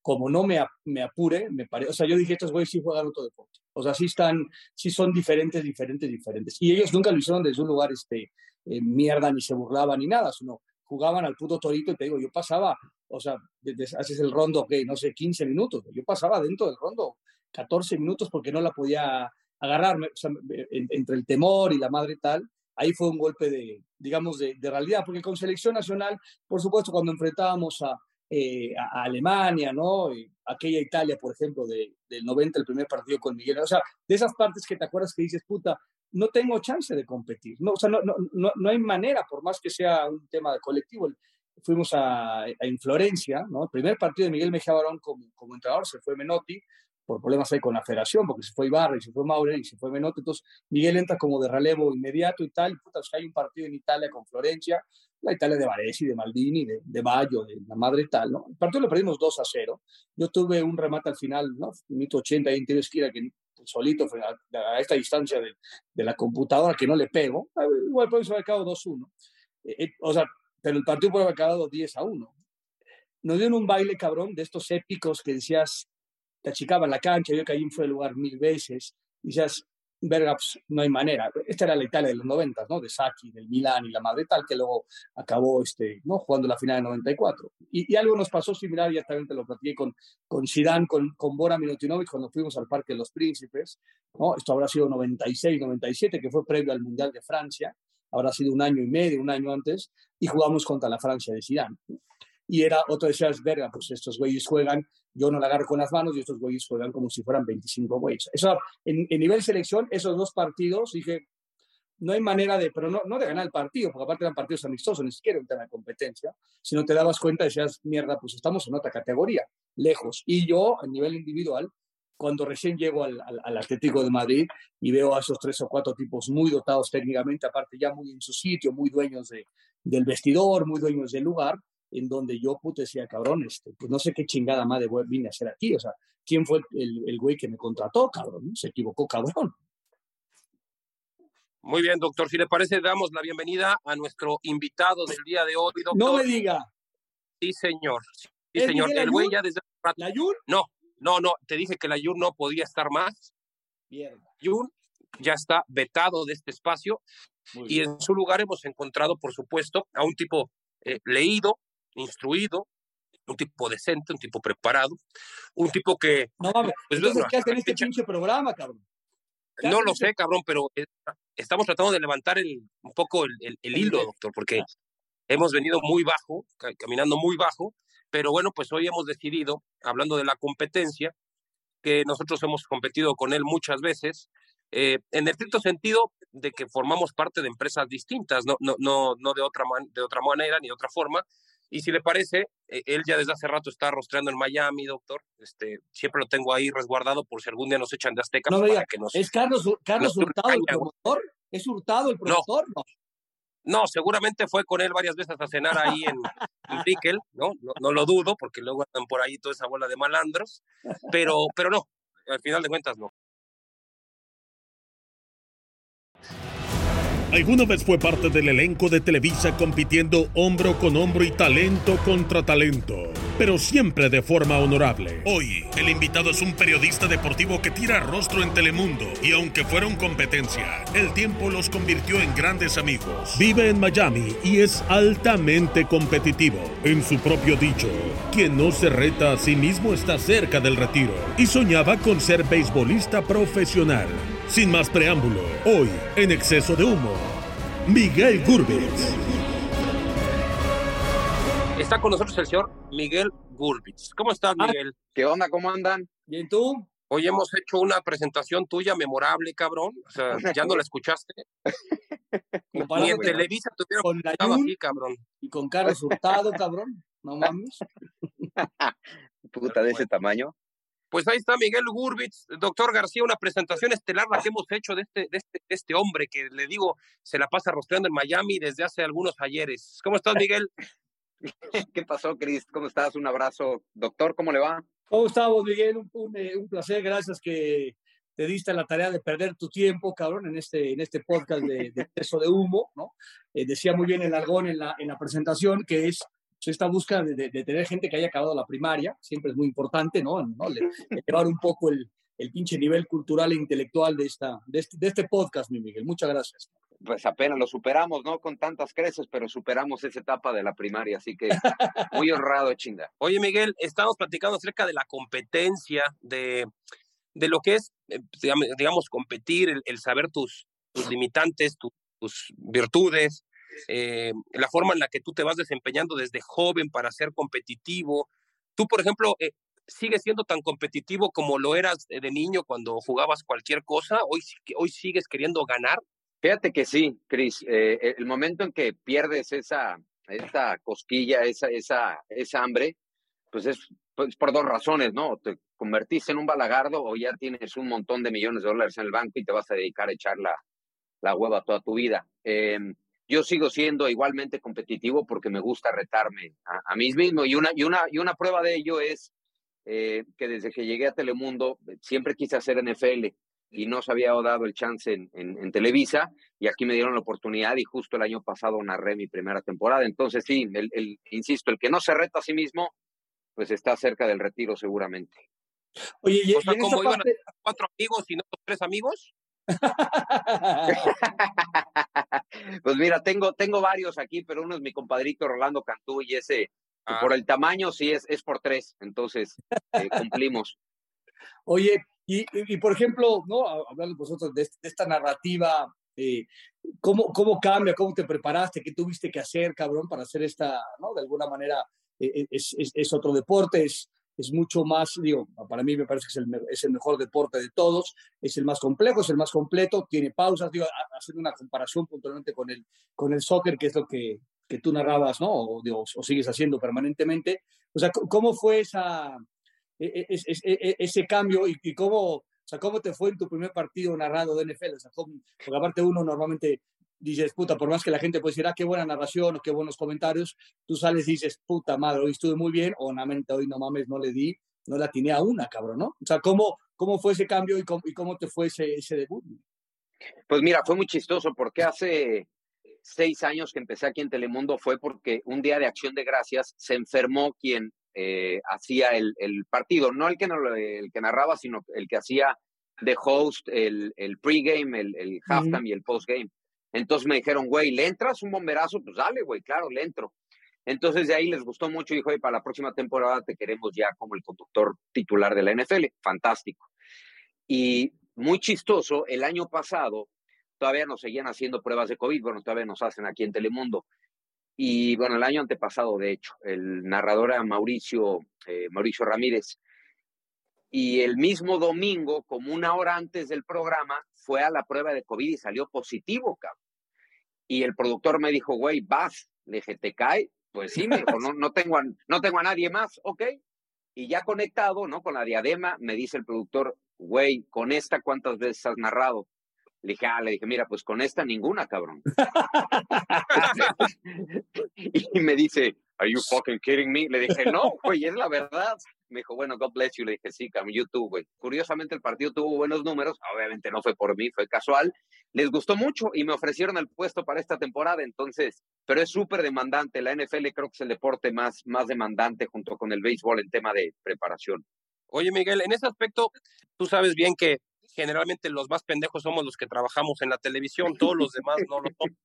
como no me, me apure, me parece, o sea, yo dije, estos güeyes sí juegan otro deporte, o sea, sí están, sí son diferentes, diferentes, diferentes, y ellos nunca lo hicieron desde un lugar, este, eh, mierda ni se burlaban ni nada, sino jugaban al puto torito y te digo, yo pasaba, o sea, desde, haces el rondo, que no sé, 15 minutos, yo pasaba dentro del rondo 14 minutos porque no la podía agarrarme, o sea, entre el temor y la madre tal, ahí fue un golpe de, digamos, de, realidad, porque con selección nacional, por supuesto, cuando enfrentábamos a, eh, a, Alemania, ¿no? aquella Italia, por ejemplo, de, del 90, el primer partido con Miguel, o sea, de esas partes que te acuerdas que dices, puta, no tengo chance de competir. No, o sea, no, no, no, hay manera, por más que sea un tema de colectivo. fuimos a, en Florencia, ¿no? El primer partido de Miguel Mejía Barón como, como entrenador se fue Menotti, por problemas ahí con la federación, porque se fue Ibarra y se fue Maure y se fue Menotti, entonces Miguel entra como de relevo inmediato y tal, y puta, hay un partido en Italia con Florencia, la Italia de Varesi, de Maldini, de, de Baggio, de la madre tal, ¿no? El partido lo perdimos 2 a 0, yo tuve un remate al final, ¿no? Minuto 80 ahí en tiro esquina que solito a, esta distancia de, de, la computadora que no le pego, igual por eso haber acabado 2-1, eh, eh, o sea, pero el partido puede haber acabado 10 a 1. Nos dieron un baile, cabrón, de estos épicos que decías, te achicaban la cancha, yo caí fue el lugar mil veces, y decías, verga, pues, no hay manera. Esta era la Italia de los 90, ¿no? De Saki, del Milán y la madre tal, que luego acabó este, ¿no? jugando la final de 94. Y, y algo nos pasó similar, ya también te lo platiqué con, con Zidane, con, con Bora Milutinovic, cuando fuimos al Parque de los Príncipes, ¿no? Esto habrá sido 96, 97, que fue previo al Mundial de Francia, habrá sido un año y medio, un año antes, y jugamos contra la Francia de Zidane. Y era, otro decías, verga, pues estos güeyes juegan yo no la agarro con las manos y estos güeyes juegan como si fueran 25 güeyes. Eso, en, en, nivel selección, esos dos partidos, dije, no hay manera de, pero no, no de ganar el partido, porque aparte eran partidos amistosos, ni siquiera un tema de competencia, sino te dabas cuenta decías, mierda, pues estamos en otra categoría, lejos. Y yo, a nivel individual, cuando recién llego al, al, al, Atlético de Madrid y veo a esos tres o cuatro tipos muy dotados técnicamente, aparte ya muy en su sitio, muy dueños de, del vestidor, muy dueños del lugar, en donde yo puto decía, cabrón, este, pues no sé qué chingada madre vine a hacer aquí, o sea, ¿quién fue el, el güey que me contrató, cabrón? Se equivocó, cabrón. Muy bien, doctor. Si le parece, damos la bienvenida a nuestro invitado del día de hoy, doctor. No me diga. Sí, señor. Sí, señor. El güey ya desde... ¿La Yur? No, no, no. Te dije que la Yur no podía estar más. Bien. Yur ya está vetado de este espacio. Muy y bien. en su lugar hemos encontrado, por supuesto, a un tipo eh, leído, instruido, un tipo decente, un tipo preparado, un tipo que... No mames, pues, entonces, ¿qué hacen este pinche programa, cabrón? No lo sé, cabrón, pero estamos tratando de levantar el, un poco el, el, el hilo, doctor, porque hemos venido muy bajo, caminando muy bajo, pero bueno, pues hoy hemos decidido, hablando de la competencia, que nosotros hemos competido con él muchas veces, eh, en el estricto sentido de que formamos parte de empresas distintas, no, no, no, no de, otra man, de otra manera ni de otra forma, y si le parece, eh, él ya desde hace rato está rostreando en Miami, doctor. Este, siempre lo tengo ahí resguardado por si algún día nos echan de Azteca. No, para que nos, ¿Es Carlos, Carlos nos Hurtado el promotor? ¿Es Hurtado el promotor? No. no. no. seguramente fue con él varias veces a cenar ahí en, en Brickell, ¿no? ¿no? No lo dudo, porque luego andan por ahí toda esa bola de malandros, pero, pero no, al final de cuentas no. Alguna vez fue parte del elenco de Televisa compitiendo hombro con hombro y talento contra talento, pero siempre de forma honorable. Hoy, el invitado es un periodista deportivo que tira rostro en Telemundo y aunque fueron competencia, el tiempo los convirtió en grandes amigos. Vive en Miami y es altamente competitivo. En su propio dicho, quien no se reta a sí mismo está cerca del retiro y soñaba con ser beisbolista profesional. Sin más preámbulo, hoy, en exceso de humo, Miguel Gurbitz. Está con nosotros el señor Miguel Gurbitz. ¿Cómo estás, Miguel? ¿Qué onda? ¿Cómo andan? Bien, ¿tú? Hoy hemos hecho una presentación tuya memorable, cabrón. O sea, ya no la escuchaste. Ni en Televisa tuvieron con la así, cabrón. Y con Carlos Hurtado, cabrón. No mames. Puta, de ese tamaño. Pues ahí está Miguel Gurbitz, doctor García, una presentación estelar la que hemos hecho de este, de este, de este hombre que le digo se la pasa rostreando en Miami desde hace algunos ayeres. ¿Cómo estás, Miguel? ¿Qué pasó, Cris? ¿Cómo estás? Un abrazo. Doctor, ¿cómo le va? ¿Cómo estamos, Miguel? Un, un, un, placer, gracias que te diste la tarea de perder tu tiempo, cabrón, en este, en este podcast de, de exceso de humo, ¿no? Eh, decía muy bien el Argón en la, en la presentación que es esta búsqueda de, de, de, tener gente que haya acabado la primaria, siempre es muy importante, ¿no? ¿no? Le, elevar un poco el, el, pinche nivel cultural e intelectual de, esta, de, este, de este podcast, mi Miguel. Muchas gracias. Pues apenas lo superamos, ¿no? Con tantas creces, pero superamos esa etapa de la primaria, así que muy honrado, chinga. Oye, Miguel, estamos platicando acerca de la competencia, de, de lo que es, eh, digamos, competir, el, el saber tus, tus limitantes, tu, tus virtudes, eh, la forma en la que tú te vas desempeñando desde joven para ser competitivo. Tú, por ejemplo, eh, ¿sigues siendo tan competitivo como lo eras de niño cuando jugabas cualquier cosa? ¿Hoy, hoy sigues queriendo ganar? Fíjate que sí, Cris. Eh, el momento en que pierdes esa, esta cosquilla, esa, esa, esa hambre, pues es pues, por dos razones, ¿no? Te convertiste en un balagardo o ya tienes un montón de millones de dólares en el banco y te vas a dedicar a echar la, la hueva toda tu vida. Em, yo sigo siendo igualmente competitivo porque me gusta retarme a, mí mismo y una, y, una, y una prueba de ello es eh, que desde que llegué a Telemundo siempre quise hacer NFL y no se había dado el chance en, en, Televisa y aquí me dieron la oportunidad y justo el año pasado narré mi primera temporada. Entonces sí, el, el, insisto, el que no se reta a sí mismo, pues está cerca del retiro seguramente. Oye, y, como iban cuatro amigos y no tres amigos. pues mira, tengo, tengo varios aquí, pero uno es mi compadrito Rolando Cantú y ese, ah. por el tamaño, sí es, es por tres, entonces eh, cumplimos. Oye, y, y, por ejemplo, ¿no? hablando vosotros de, esta narrativa, eh, ¿cómo, ¿cómo cambia? ¿Cómo te preparaste? ¿Qué tuviste que hacer, cabrón, para hacer esta, ¿no? De alguna manera, eh, es, es, es, otro deporte, es, es mucho más, digo, para mí me parece que es el, es el, mejor deporte de todos, es el más complejo, es el más completo, tiene pausas, digo, haciendo una comparación puntualmente con el, con el soccer, que es lo que, que tú narrabas, ¿no? O, o, sigues haciendo permanentemente. O sea, ¿cómo fue esa, e, e, e, ese cambio y, cómo, o sea, cómo te fue en tu primer partido narrado de NFL? O sea, porque aparte uno normalmente dices, puta, por más que la gente pueda decir, ah, qué buena narración o qué buenos comentarios, tú sales y dices, puta madre, hoy estuve muy bien, o mente hoy no mames, no le di, no la tiene a una, cabrón, ¿no? O sea, ¿cómo, cómo fue ese cambio y cómo, y cómo te fue ese, ese debut? Pues mira, fue muy chistoso porque hace seis años que empecé aquí en Telemundo fue porque un día de acción de gracias se enfermó quien eh, hacía el, el, partido, no el que, el que narraba, sino el que hacía de host el, el pregame, el, el halftime y el postgame. Entonces me dijeron, güey, ¿le entras un bomberazo? Pues dale, güey, claro, le entro. Entonces de ahí les gustó mucho y dijo, para la próxima temporada te queremos ya como el conductor titular de la NFL. Fantástico. Y muy chistoso, el año pasado todavía nos seguían haciendo pruebas de COVID, bueno, todavía nos hacen aquí en Telemundo. Y bueno, el año antepasado, de hecho, el narrador era Mauricio, eh, Mauricio Ramírez. Y el mismo domingo, como una hora antes del programa, fue a la prueba de COVID y salió positivo, cabrón. Y el productor me dijo, güey, vas. Le dije, ¿te cae? Pues sí, me dijo, no, no, tengo a, no tengo a nadie más, ok. Y ya conectado, ¿no? Con la diadema, me dice el productor, güey, con esta, ¿cuántas veces has narrado? Le dije, ah, le dije, mira, pues con esta ninguna, cabrón. y me dice, ¿Are you fucking kidding me? Le dije, no, güey, es la verdad. Me dijo, bueno, God bless you. Le dije, sí, cabrón, YouTube, güey. Curiosamente, el partido tuvo buenos números. Obviamente no fue por mí, fue casual. Les gustó mucho y me ofrecieron el puesto para esta temporada. Entonces, pero es súper demandante. La NFL creo que es el deporte más, más demandante junto con el béisbol en tema de preparación. Oye, Miguel, en ese aspecto, tú sabes bien que generalmente los más pendejos somos los que trabajamos en la televisión, todos los demás no lo son.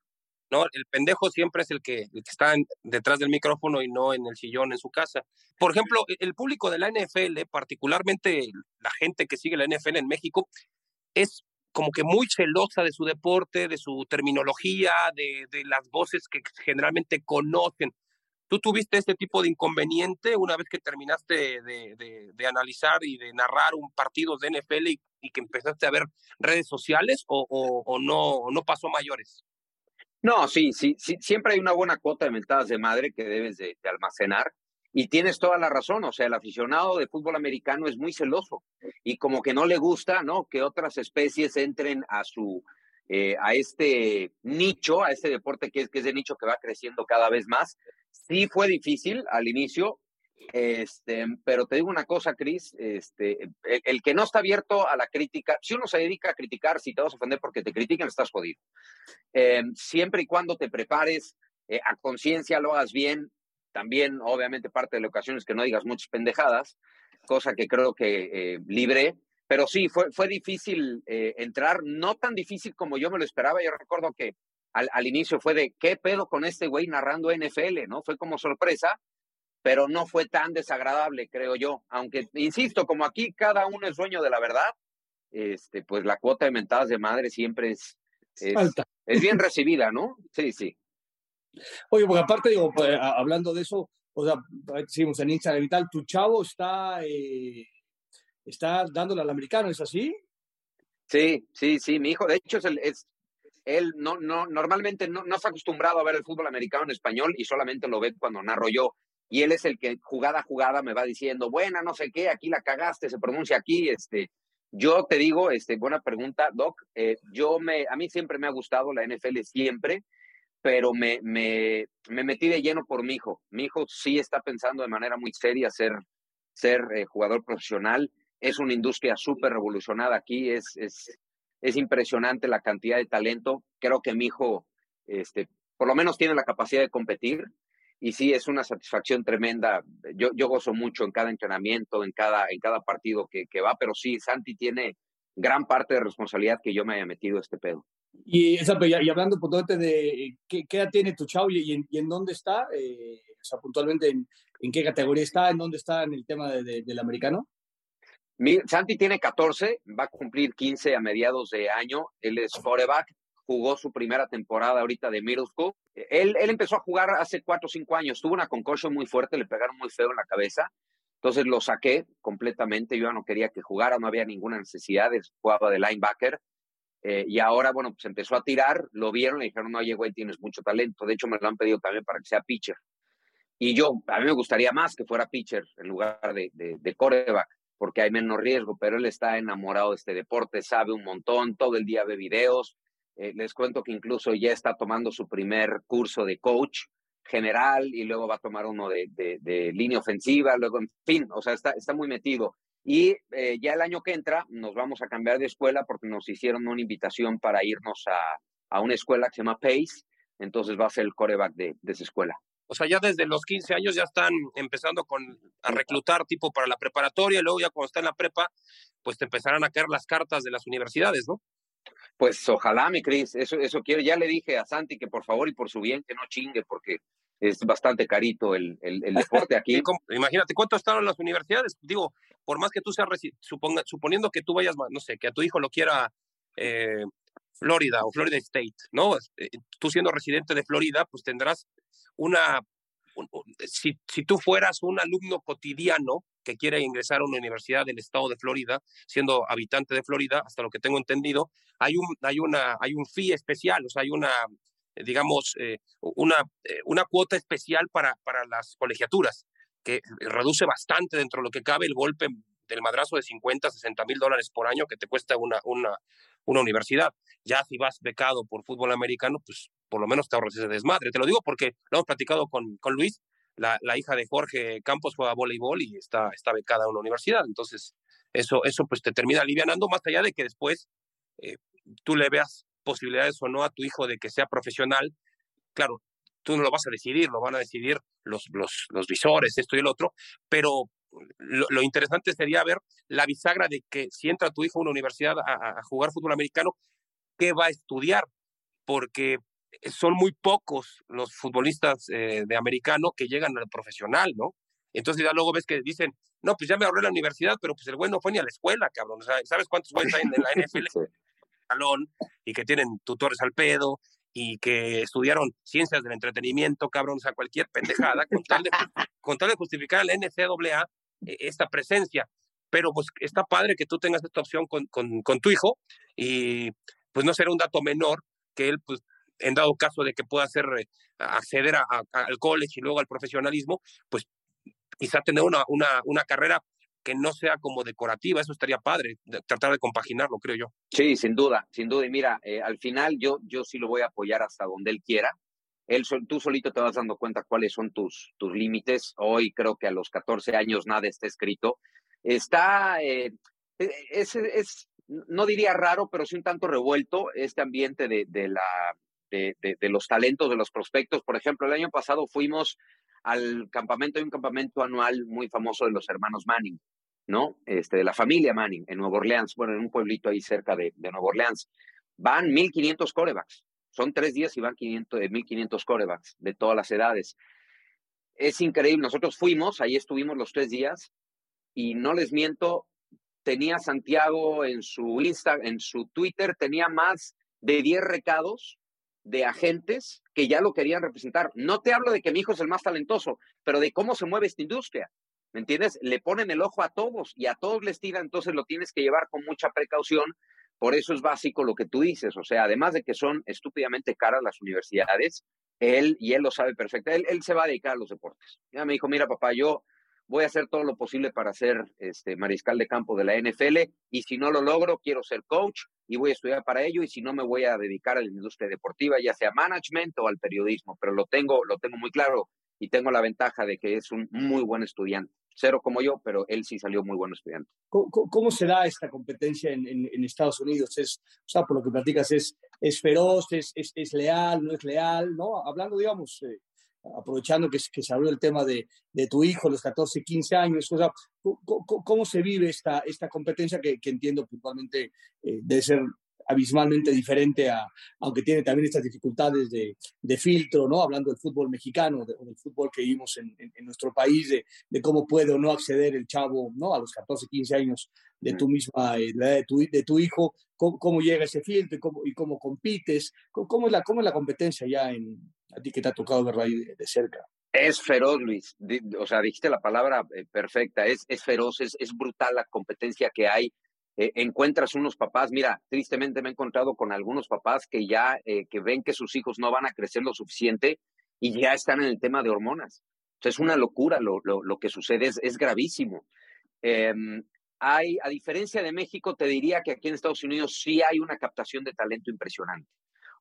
¿no? El pendejo siempre es el que, el que está detrás del micrófono y no en el sillón en su casa. Por ejemplo, e, el público de la NFL, particularmente la gente que sigue la NFL en México, es como que muy celosa de su deporte, de su terminología, de, de las voces que generalmente conocen. ¿Tú tuviste este tipo de inconveniente una vez que terminaste de, de, analizar y de narrar un partido de NFL y, que empezaste a ver redes sociales o, o, no, no pasó mayores? No, sí, sí, sí, siempre hay una buena cuota de mentadas de madre que debes de, almacenar. Y tienes toda la razón, o sea, el aficionado de fútbol americano es muy celoso y como que no le gusta, ¿no? Que otras especies entren a su, eh, a este nicho, a este deporte que es, que es de nicho que va creciendo cada vez más. Sí fue difícil al inicio, este, pero te digo una cosa, Cris, este, el, que no está abierto a la crítica, si uno se dedica a criticar, si te vas a ofender porque te critican, estás jodido. Eh, siempre y cuando te prepares eh, a conciencia, lo hagas bien, también obviamente parte de la ocasión es que no digas muchas pendejadas, cosa que creo que eh, libré, pero sí, fue, fue difícil entrar, no tan difícil como yo me lo esperaba, yo recuerdo que al, al inicio fue de, ¿qué pedo con este güey narrando NFL? ¿no? Fue como sorpresa, pero no fue tan desagradable, creo yo. Aunque, insisto, como aquí cada uno es dueño de la verdad, este, pues la cuota de mentadas de madre siempre es, es, bien recibida, ¿no? Sí, sí. Oye, porque aparte, digo, pues, hablando de eso, o sea, decimos en Instagram y tal, tu chavo está, eh, está dándole al americano, ¿es así? Sí, sí, sí, mi hijo, de hecho, es, el, es él no, no, normalmente no, no está acostumbrado a ver el fútbol americano en español y solamente lo ve cuando narro yo. Y él es el que jugada a jugada me va diciendo, buena, no sé qué, aquí la cagaste, se pronuncia aquí, este. Yo te digo, este, buena pregunta, Doc. Eh, yo me, a mí siempre me ha gustado la NFL, siempre, pero me, me, me metí de lleno por mi hijo. Mi hijo sí está pensando de manera muy seria ser, ser eh, jugador profesional. Es una industria súper revolucionada aquí, es, es, es impresionante la cantidad de talento. Creo que mi hijo, este, por lo menos tiene la capacidad de competir y sí es una satisfacción tremenda. Yo, yo gozo mucho en cada entrenamiento, en cada, en cada partido que, que va, pero sí, Santi tiene gran parte de responsabilidad que yo me haya metido este pedo. Y, y hablando puntualmente de qué, qué, edad tiene tu chavo y, en, y en dónde está, eh, o sea, puntualmente en, qué categoría está, en dónde está en el tema de, de, del americano. Santi tiene 14, va a cumplir 15 a mediados de año. Él es quarterback, jugó su primera temporada ahorita de middle school. Él, él empezó a jugar hace 4 o 5 años, tuvo una concussion muy fuerte, le pegaron muy feo en la cabeza. Entonces lo saqué completamente, yo no quería que jugara, no había ninguna necesidad, jugaba de linebacker. Eh, y ahora, bueno, pues empezó a tirar, lo vieron, le dijeron, no, oye, güey, tienes mucho talento. De hecho, me lo han pedido también para que sea pitcher. Y yo, a mí me gustaría más que fuera pitcher en lugar de, de, de coreback porque hay menos riesgo, pero él está enamorado de este deporte, sabe un montón, todo el día ve videos. Eh, les cuento que incluso ya está tomando su primer curso de coach general y luego va a tomar uno de, línea ofensiva, luego, en fin, o sea, está, está muy metido. Y eh, ya el año que entra nos vamos a cambiar de escuela porque nos hicieron una invitación para irnos a, a una escuela que se llama PACE, entonces va a ser el coreback de, de esa escuela. O sea, ya desde los 15 años ya están empezando con, a reclutar tipo para la preparatoria y luego ya cuando está en la prepa, pues te empezarán a caer las cartas de las universidades, ¿no? Pues ojalá, mi Cris, eso, eso quiero. Ya le dije a Santi que por favor y por su bien que no chingue porque es bastante carito el, el, el deporte aquí. Imagínate, ¿cuánto están las universidades? Digo, por más que tú seas, suponga, suponiendo que tú vayas, no sé, que a tu hijo lo quiera eh, Florida o Florida State, ¿no? Tú siendo residente de Florida, pues tendrás una, un, si, si tú fueras un alumno cotidiano que quiere ingresar a una universidad del estado de Florida, siendo habitante de Florida, hasta lo que tengo entendido, hay un, hay una, hay un fee especial, o sea, hay una, digamos, eh, una, eh, una cuota especial para, para las colegiaturas, que reduce bastante dentro de lo que cabe el golpe del madrazo de 50, 60 mil dólares por año que te cuesta una, una, una universidad. Ya si vas becado por fútbol americano, pues por lo menos te ahorras ese desmadre. Te lo digo porque lo hemos platicado con, con Luis, la, la, hija de Jorge Campos juega voleibol y está, está becada en una universidad. Entonces, eso, eso pues te termina alivianando más allá de que después eh, tú le veas posibilidades o no a tu hijo de que sea profesional. Claro, tú no lo vas a decidir, lo van a decidir los, los, los visores, esto y el otro, pero lo, lo, interesante sería ver la bisagra de que si entra tu hijo a una universidad a, a jugar fútbol americano, ¿qué va a estudiar? Porque son muy pocos los futbolistas eh, de americano que llegan al profesional, ¿no? Entonces ya luego ves que dicen, no, pues ya me ahorré la universidad, pero pues el güey no fue ni a la escuela, cabrón. O sea, ¿sabes cuántos güeyes hay en la NFL? sí. Salón, y que tienen tutores al pedo, y que estudiaron ciencias del entretenimiento, cabrón, o sea, cualquier pendejada, con tal de, con tal de justificar a la NCAA esta presencia. Pero pues está padre que tú tengas esta opción con, con, con tu hijo, y pues no será un dato menor que él, pues, en dado caso de que pueda hacer, eh, acceder a, a, al college y luego al profesionalismo, pues quizá tener una, una, una carrera que no sea como decorativa, eso estaría padre, de, tratar de compaginarlo, creo yo. Sí, sin duda, sin duda. Y mira, eh, al final yo, yo sí lo voy a apoyar hasta donde él quiera. Él, tú solito te vas dando cuenta cuáles son tus, tus límites. Hoy creo que a los 14 años nada está escrito. Está, eh, es, es, no diría raro, pero sí un tanto revuelto este ambiente de, de la, de, los talentos, de los prospectos. Por ejemplo, el año pasado fuimos al campamento, hay un campamento anual muy famoso de los hermanos Manning, ¿no? Este, de la familia Manning en Nueva Orleans, bueno, en un pueblito ahí cerca de, de Nueva Orleans. Van 1.500 corebacks. Son tres días y van 500, 1.500 corebacks de todas las edades. Es increíble. Nosotros fuimos, ahí estuvimos los tres días y no les miento, tenía Santiago en su Insta, en su Twitter, tenía más de 10 recados de agentes que ya lo querían representar. No te hablo de que mi hijo es el más talentoso, pero de cómo se mueve esta industria. ¿Me entiendes? Le ponen el ojo a todos y a todos les tiran, entonces lo tienes que llevar con mucha precaución por eso es básico lo que tú dices, o sea, además de que son estúpidamente caras las universidades, él, y él lo sabe perfecto, él, él se va a dedicar a los deportes. Ya me dijo, mira papá, yo voy a hacer todo lo posible para ser este, mariscal de campo de la NFL y si no lo logro, quiero ser coach y voy a estudiar para ello y si no me voy a dedicar a la industria deportiva, ya sea management o al periodismo, pero lo tengo, lo tengo muy claro y tengo la ventaja de que es un muy buen estudiante. Cero como yo, pero él sí salió muy buen estudiante. ¿Cómo, se da esta competencia en, Estados Unidos? Es, o sea, por lo que platicas, es, es feroz, es, es, leal, no es leal, ¿no? Hablando, digamos, eh, aprovechando que, que, se habló el tema de, de, tu hijo, los 14, 15 años, o sea, ¿cómo, se vive esta, esta competencia que, que entiendo puntualmente eh, debe ser abismalmente diferente, a, aunque tiene también estas dificultades de, de filtro, ¿no? Hablando del fútbol mexicano, o del fútbol que vivimos en, en, nuestro país, de, de, cómo puede o no acceder el chavo, ¿no? A los 14, 15 años de tu misma, eh, de tu, de tu hijo, cómo, cómo, llega ese filtro y cómo, y cómo compites, cómo, es la, cómo es la competencia ya en, a ti que te ha tocado verlo ahí de, cerca. Es feroz, Luis. O sea, dijiste la palabra eh, perfecta. Es, es feroz, es, es, brutal la competencia que hay. Eh, encuentras unos papás, mira, tristemente me he encontrado con algunos papás que ya eh, que ven que sus hijos no van a crecer lo suficiente y ya están en el tema de hormonas. O es una locura lo, lo, lo que sucede, es, es gravísimo. Em, hay, a diferencia de México, te diría que aquí en Estados Unidos sí hay una captación de talento impresionante.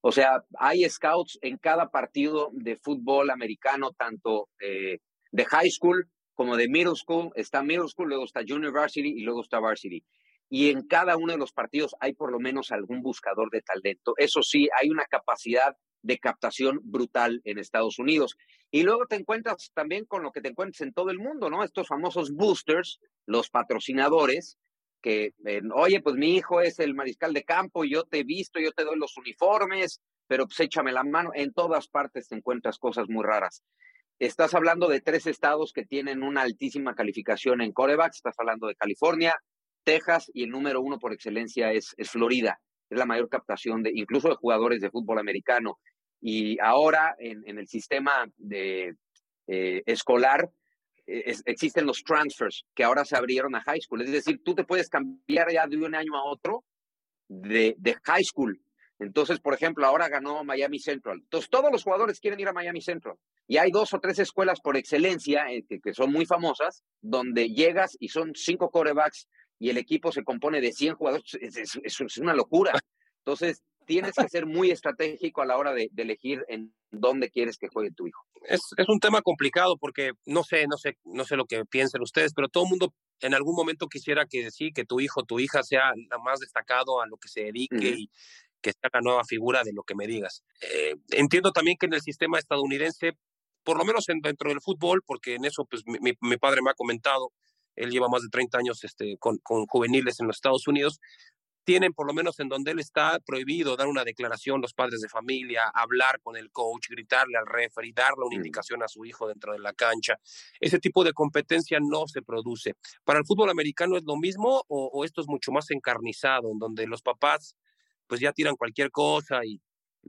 O sea, hay scouts en cada partido de fútbol americano, tanto eh, de high school como de middle school. Está middle school, luego está junior varsity y luego está varsity. Y en cada uno de los partidos hay por lo menos algún buscador de talento. Eso sí, hay una capacidad de captación brutal en Estados Unidos. Y luego te encuentras también con lo que te encuentras en todo el mundo, ¿no? Estos famosos boosters, los patrocinadores, que, oye, pues mi hijo es el mariscal de campo, yo te he visto, yo te doy los uniformes, pero pues échame la mano. En todas partes te encuentras cosas muy raras. Estás hablando de tres estados que tienen una altísima calificación en corebacks, estás hablando de California, Texas y el número uno por excelencia es, Florida. Es la mayor captación de incluso de jugadores de fútbol americano. Y ahora en, en el sistema de, eh, escolar, existen los transfers que ahora se abrieron a high school. Es decir, tú te puedes cambiar ya de un año a otro de, de high school. Entonces, por ejemplo, ahora ganó Miami Central. Entonces, todos los jugadores quieren ir a Miami Central. Y hay dos o tres escuelas por excelencia eh, que, que, son muy famosas, donde llegas y son cinco corebacks y el equipo se compone de 100 jugadores. Es, es, es una locura. Entonces, tienes que ser muy estratégico a la hora de, de, elegir en dónde quieres que juegue tu hijo. Es, es un tema complicado porque no sé, no sé, no sé lo que piensen ustedes, pero todo el mundo en algún momento quisiera que sí, que tu hijo, tu hija sea la más destacado a lo que se dedique uh -huh. y que sea la nueva figura de lo que me digas. Eh, entiendo también que en el sistema estadounidense, por lo menos en, dentro del fútbol, porque en eso pues mi, mi, padre me ha comentado, él lleva más de 30 años este, con, con juveniles en los Estados Unidos, tienen, por lo menos en donde él está, prohibido dar una declaración los padres de familia, hablar con el coach, gritarle al referee, darle una indicación a su hijo dentro de la cancha. Ese tipo de competencia no se produce. ¿Para el fútbol americano es lo mismo o, o esto es mucho más encarnizado, en donde los papás pues ya tiran cualquier cosa y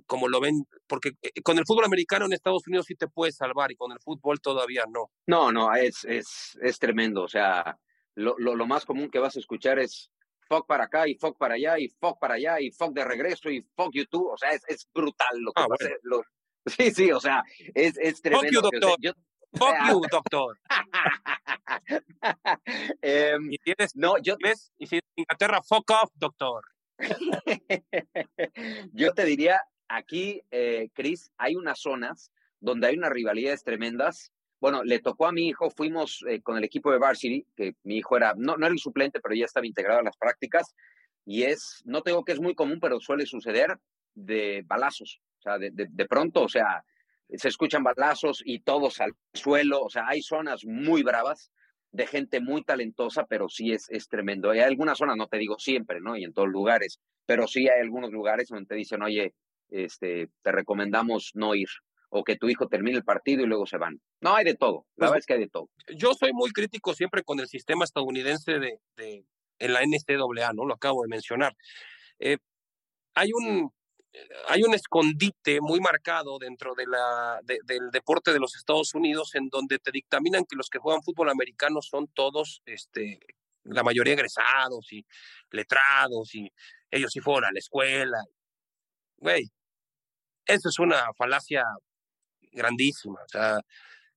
como lo ven, porque eh, con el fútbol americano en Estados Unidos sí te puedes salvar y con el fútbol todavía no. No, no, es, es, es tremendo. O sea, lo, lo, lo más común que vas a escuchar es fuck para acá y fuck para allá y fuck para allá y fuck de regreso y fuck YouTube. O sea, es, es brutal lo que ah, pasa. Bueno. Lo, sí, sí, o sea, es, es tremendo. Fuck you, doctor. yo, fuck you, doctor. um, y tienes, no, yo, ¿ves? Y si Inglaterra, fuck off, doctor. yo te diría, aquí, eh, Chris, hay unas zonas donde hay unas rivalidades tremendas bueno, le tocó a mi hijo, fuimos eh, con el equipo de Varsity, que mi hijo era, no, no era el suplente, pero ya estaba integrado a las prácticas, y es, no tengo que es muy común, pero suele suceder de balazos, o sea, de, de, de pronto, o sea, se escuchan balazos y todos al suelo, o sea, hay zonas muy bravas de gente muy talentosa, pero sí es, es tremendo. Hay algunas zonas, no te digo siempre, ¿no? Y en todos lugares, pero sí hay algunos lugares donde te dicen, oye, este, te recomendamos no ir o que tu hijo termine el partido y luego se van. No, hay de todo. La pues, verdad es que hay de todo. Yo soy muy crítico siempre con el sistema estadounidense de, de en la NCAA, ¿no? Lo acabo de mencionar. Eh, hay un hay un escondite muy marcado dentro de la, de, del deporte de los Estados Unidos en donde te dictaminan que los que juegan fútbol americano son todos, este, la mayoría egresados y letrados y ellos sí fueron a la escuela. Güey, eso es una falacia grandísima. O sea,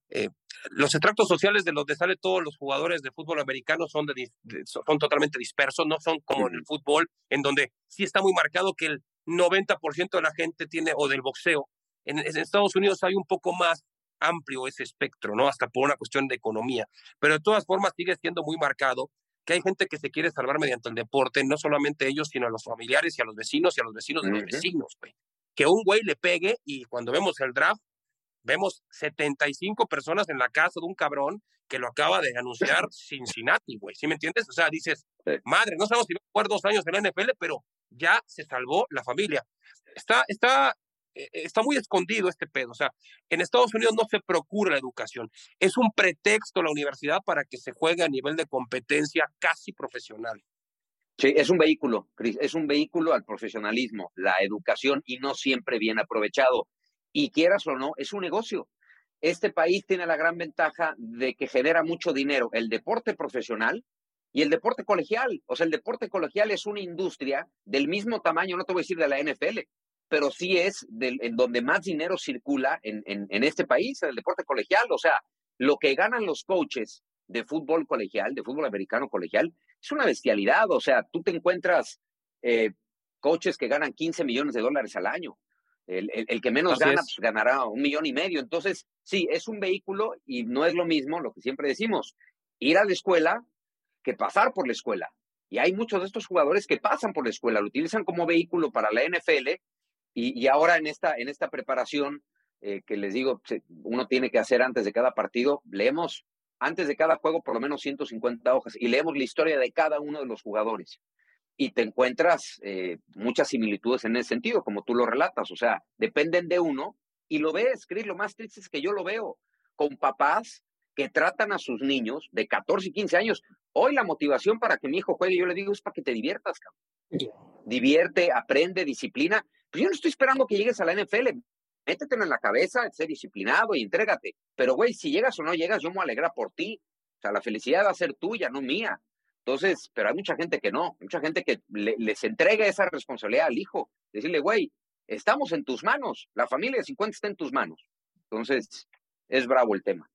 eh, los extractos sociales de los de sale todos los jugadores de fútbol americano son, de, son totalmente dispersos, no son como en el fútbol, en donde sí está muy marcado que el 90% de la gente tiene, o del boxeo. En, en, Estados Unidos hay un poco más amplio ese espectro, ¿no? Hasta por una cuestión de economía. Pero de todas formas sigue siendo muy marcado que hay gente que se quiere salvar mediante el deporte, no solamente ellos, sino a los familiares y a los vecinos y a los vecinos de los vecinos, güey. Que un güey le pegue y cuando vemos el draft, vemos 75 personas en la casa de un cabrón que lo acaba de anunciar Cincinnati, güey. ¿Sí me entiendes? O sea, dices, madre, no sabemos si va a jugar dos años en la NFL, pero ya se salvó la familia. Está, está, eh, está muy escondido este pedo. O sea, en Estados Unidos no se procura la educación. Es un pretexto la universidad para que se juegue a nivel de competencia casi profesional. Sí, es un vehículo, Cris, es un vehículo al profesionalismo, la educación, y no siempre bien aprovechado y quieras o no, es un negocio. Este país tiene la gran ventaja de que genera mucho dinero el deporte profesional y el deporte colegial. O sea, el deporte colegial es una industria del mismo tamaño, no te voy a decir de la NFL, pero sí es en donde más dinero circula en, en, este país, en el deporte colegial. O sea, lo que ganan los coaches de fútbol colegial, de fútbol americano colegial, es una bestialidad. O sea, tú te encuentras eh, coaches que ganan 15 millones de dólares al año. El, que menos gana, pues, ganará un millón y medio. Entonces, sí, es un vehículo y no es lo mismo lo que siempre decimos, ir a la escuela que pasar por la escuela. Y hay muchos de estos jugadores que pasan por la escuela, lo utilizan como vehículo para la NFL y, ahora en esta, en esta preparación eh, que les digo, uno tiene que hacer antes de cada partido, leemos antes de cada juego por lo menos 150 hojas y leemos la historia de cada uno de los jugadores y te encuentras eh, muchas similitudes en ese sentido, como tú lo relatas, o sea, dependen de uno y lo ves, Cris, lo más triste es que yo lo veo con papás que tratan a sus niños de 14 y 15 años. Hoy la motivación para que mi hijo juegue, yo le digo, es para que te diviertas, cabrón. Divierte, aprende, disciplina. Pues yo no estoy esperando que llegues a la NFL. Métetelo en la cabeza, ser disciplinado y entrégate. Pero, güey, si llegas o no llegas, yo me alegra por ti. O sea, la felicidad va a ser tuya, no mía. Entonces, pero hay mucha gente que no, mucha gente que les entrega esa responsabilidad al hijo, decirle, güey, estamos en tus manos, la familia de 50 está en tus manos. Entonces, es bravo el tema.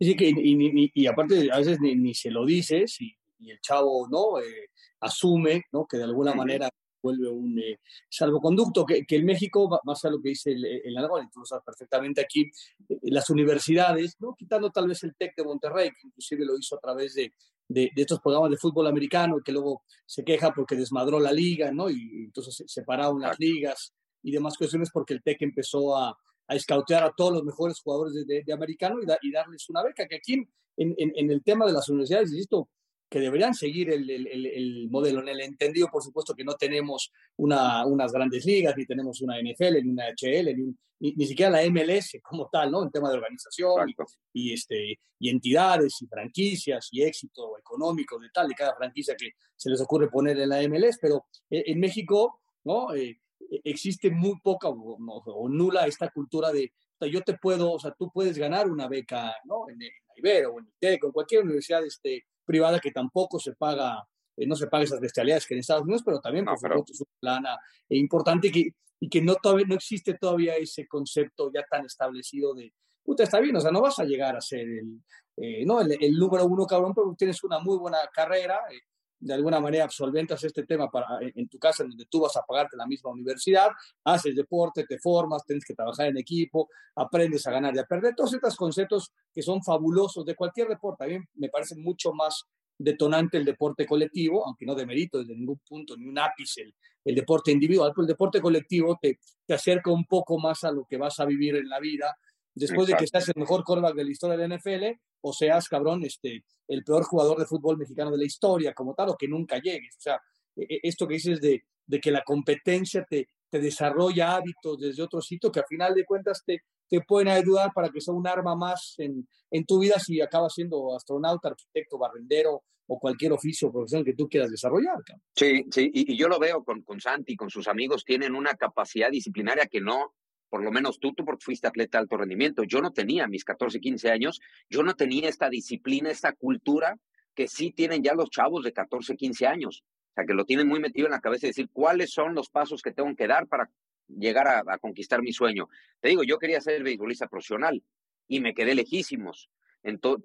Sí, que, y, y, aparte a veces ni, se lo dices y, el chavo no eh, asume ¿no? que de alguna manera vuelve un eh, salvoconducto, que, que en México, más a lo que dice el, el y tú lo sabes perfectamente aquí, eh, las universidades, ¿no? quitando tal vez el TEC de Monterrey, que inclusive lo hizo a través de, de, estos programas de fútbol americano y que luego se queja porque desmadró la liga, ¿no? Y, entonces se separaron las ligas y demás cuestiones porque el TEC empezó a, a escautear a todos los mejores jugadores de, de, americano y, y, darles una beca, que aquí en, en, en, el tema de las universidades, insisto, que deberían seguir el, el, el, modelo. En el entendido, por supuesto, que no tenemos una, unas grandes ligas, ni tenemos una NFL, ni una HL, ni, ni, siquiera la MLS como tal, ¿no? En tema de organización y, este, y entidades y franquicias y éxito económico de tal, de cada franquicia que se les ocurre poner en la MLS, pero eh, en México, ¿no? Eh, existe muy poca o, o, nula esta cultura de, yo te puedo, o sea, tú puedes ganar una beca, ¿no? En, en Ibero o en ITEC en cualquier universidad este, privada que tampoco se paga, eh, no se paga esas bestialidades que en Estados Unidos, pero también, por supuesto, es una plana e importante que, y que no, todavía, no existe todavía ese concepto ya tan establecido de, puta, está bien, o sea, no vas a llegar a ser el, eh, no, el, el, número uno, cabrón, pero tienes una muy buena carrera, eh, de alguna manera absolventas este tema para, en, tu casa, en donde tú vas a pagarte la misma universidad, haces deporte, te formas, tienes que trabajar en equipo, aprendes a ganar y a perder, todos estos conceptos que son fabulosos de cualquier deporte. A mí me parece mucho más detonante el deporte colectivo, aunque no de mérito desde ningún punto, ni un ápice el, el deporte individual, pero el deporte colectivo te, te acerca un poco más a lo que vas a vivir en la vida, después de que seas el mejor quarterback de la historia de la NFL o seas, cabrón, este, el peor jugador de fútbol mexicano de la historia como tal, o que nunca llegues. O sea, e, e, esto que dices de, de que la competencia te, te desarrolla hábitos desde otro sitio que a final de cuentas te, te pueden ayudar para que sea un arma más en, en tu vida si acabas siendo astronauta, arquitecto, barrendero o cualquier oficio o profesión que tú quieras desarrollar. Sí, sí, y, y, yo lo veo con, con Santi, con sus amigos, tienen una capacidad disciplinaria que no, por lo menos tú, tú porque fuiste atleta de alto rendimiento, yo no tenía mis 14, 15 años, yo no tenía esta disciplina, esta cultura que sí tienen ya los chavos de 14, 15 años. O sea, que lo tienen muy metido en la cabeza y decir cuáles son los pasos que tengo que dar para llegar a, conquistar mi sueño. Te digo, yo quería ser beisbolista profesional y me quedé lejísimos,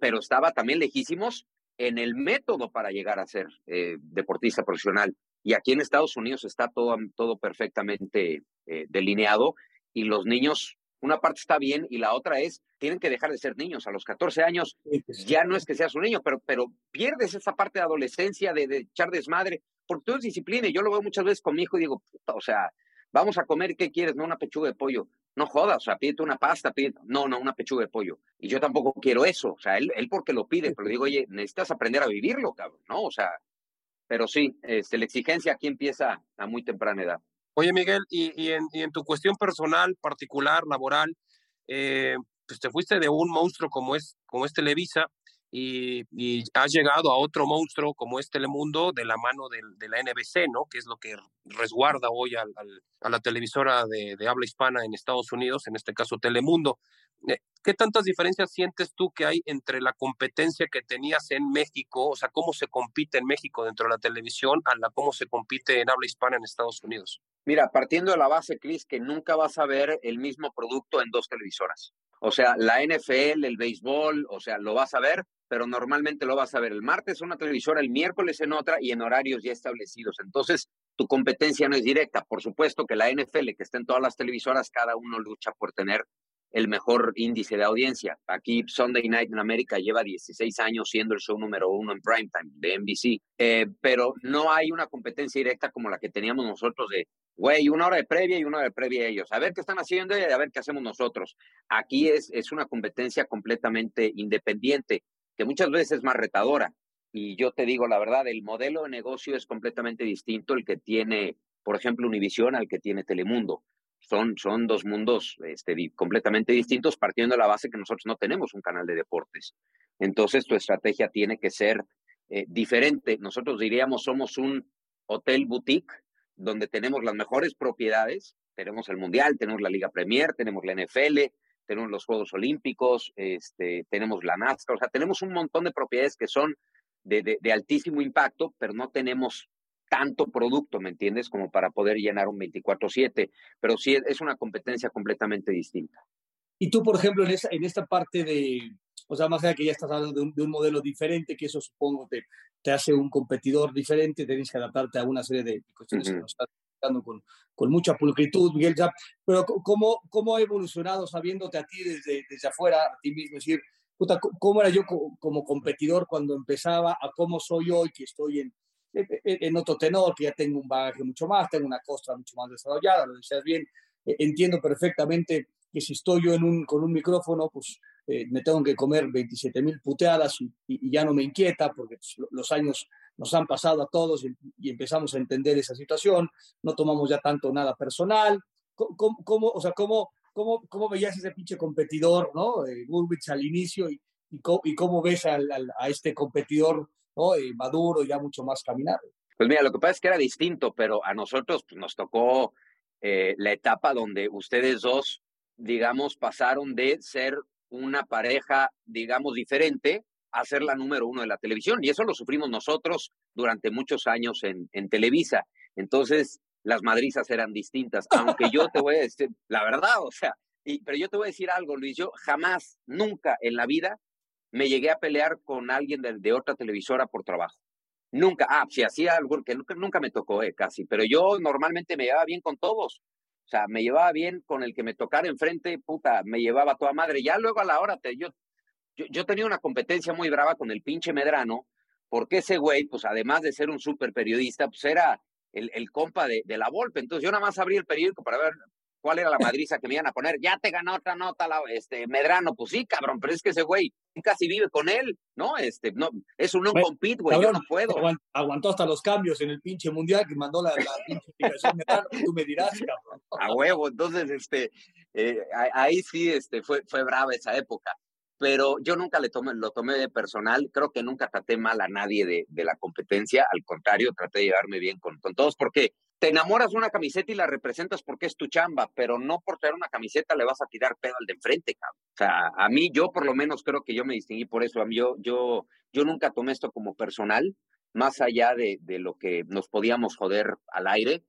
pero estaba también lejísimos en el método para llegar a ser eh, deportista profesional. Y aquí en Estados Unidos está todo, todo perfectamente eh, delineado y los niños, una parte está bien y la otra es, tienen que dejar de ser niños. A los 14 años pues ya no es que seas un niño, pero, pero pierdes esa parte de adolescencia, de, de echar desmadre, porque tú es disciplina. Y yo lo veo muchas veces con mi hijo y digo, o sea, vamos a comer, ¿qué quieres? No, una pechuga de pollo. No jodas, o sea, pídete una pasta, pídete, no, no, una pechuga de pollo. Y yo tampoco quiero eso, o sea, él, él porque lo pide, pero le digo, oye, necesitas aprender a vivirlo, cabrón, ¿no? O sea, pero sí, este, la exigencia aquí empieza a muy temprana edad. Oye, Miguel, y, en, tu cuestión personal, particular, laboral, eh, pues te fuiste de un monstruo como es, como es Televisa y, y, has llegado a otro monstruo como es Telemundo de la mano de, la NBC, ¿no? Que es lo que resguarda hoy a la televisora de, de, habla hispana en Estados Unidos, en este caso Telemundo. ¿Qué tantas diferencias sientes tú que hay entre la competencia que tenías en México, o sea, cómo se compite en México dentro de la televisión, a la cómo se compite en habla hispana en Estados Unidos? Mira, partiendo de la base, Cris, que nunca vas a ver el mismo producto en dos televisoras. O sea, la NFL, el béisbol, o sea, lo vas a ver, pero normalmente lo vas a ver el martes en una televisora, el miércoles en otra y en horarios ya establecidos. Entonces, tu competencia no es directa. Por supuesto que la NFL, que está en todas las televisoras, cada uno lucha por tener el mejor índice de audiencia. Aquí Sunday Night in America lleva 16 años siendo el show número uno en primetime de NBC, eh, pero no hay una competencia directa como la que teníamos nosotros de, güey, una hora de previa y una hora de previa ellos, a ver qué están haciendo y a ver qué hacemos nosotros. Aquí es, es una competencia completamente independiente, que muchas veces es más retadora. Y yo te digo la verdad, el modelo de negocio es completamente distinto el que tiene, por ejemplo, Univision al que tiene Telemundo. Son, son dos mundos este, completamente distintos, partiendo de la base que nosotros no tenemos un canal de deportes. Entonces, tu estrategia tiene que ser eh, diferente. Nosotros diríamos, somos un hotel boutique donde tenemos las mejores propiedades. Tenemos el Mundial, tenemos la Liga Premier, tenemos la NFL, tenemos los Juegos Olímpicos, este, tenemos la NASCAR, o sea, tenemos un montón de propiedades que son de, de, altísimo impacto, pero no tenemos tanto producto, ¿me entiendes? Como para poder llenar un 24/7, pero sí es una competencia completamente distinta. Y tú, por ejemplo, en, esa, en esta parte de, o sea, más allá que ya estás hablando de un, modelo diferente, que eso supongo te, te hace un competidor diferente, tenés que adaptarte a una serie de cuestiones que nos estás explicando con, con mucha pulcritud, Miguel Pero ¿cómo, ¿cómo ha evolucionado sabiéndote a ti desde, desde afuera, a ti mismo? Es decir, puta, ¿cómo era yo como competidor cuando empezaba a cómo soy hoy que estoy en, en otro tenor, que ya tengo un bagaje mucho más, tengo una costra mucho más desarrollada, lo decías bien, entiendo perfectamente que si estoy yo en un, con un micrófono, pues eh, me tengo que comer 27 mil puteadas y, ya no me inquieta porque pues, los años nos han pasado a todos y, empezamos a entender esa situación, no tomamos ya tanto nada personal. ¿Cómo, cómo o sea, cómo, cómo, cómo veías ese pinche competidor, ¿no? Eh, al inicio y, y, cómo, ves al, a este competidor ¿no? Eh, maduro, ya mucho más caminado? Pues mira, lo que pasa es que era distinto, pero a nosotros pues, nos tocó eh, la etapa donde ustedes dos, digamos, pasaron de ser una pareja, digamos, diferente a ser la número uno de la televisión. Y eso lo sufrimos nosotros durante muchos años en, Televisa. Entonces, las madrizas eran distintas. Aunque yo te voy a decir, la verdad, o sea, y, pero yo te voy a decir algo, Luis, yo jamás, nunca en la vida me llegué a pelear con alguien de, de otra televisora por trabajo. Nunca, ah, si hacía algo que nunca, nunca me tocó, eh, casi, pero yo normalmente me llevaba bien con todos. O sea, me llevaba bien con el que me tocara enfrente, puta, me llevaba toda madre. Ya luego a la hora, te, yo, yo, tenía una competencia muy brava con el pinche Medrano, porque ese güey, pues además de ser un súper periodista, pues era el, el compa de, de, la Volpe. Entonces yo nada más abrí el periódico para ver cuál era la madriza que me iban a poner. Ya te ganó otra nota, la, este, Medrano. Pues sí, cabrón, pero es que ese güey casi vive con él, ¿no? Este, no, es un no compete, güey, yo no puedo. Aguantó hasta los cambios en el pinche mundial que mandó la, la pinche Medrano, tú me dirás, cabrón. A huevo, entonces, este, eh, ahí sí, este, fue, fue brava esa época. Pero yo nunca le tomé, lo tomé de personal, creo que nunca traté mal a nadie de, de la competencia, al contrario, traté de llevarme bien con, con todos, porque te enamoras de una camiseta y la representas porque es tu chamba, pero no por tener una camiseta le vas a tirar pedo al de enfrente, cabrón. O sea, a mí, yo por lo menos creo que yo me distinguí por eso. A mí, yo, yo, yo nunca tomé esto como personal, más allá de, de lo que nos podíamos joder al aire,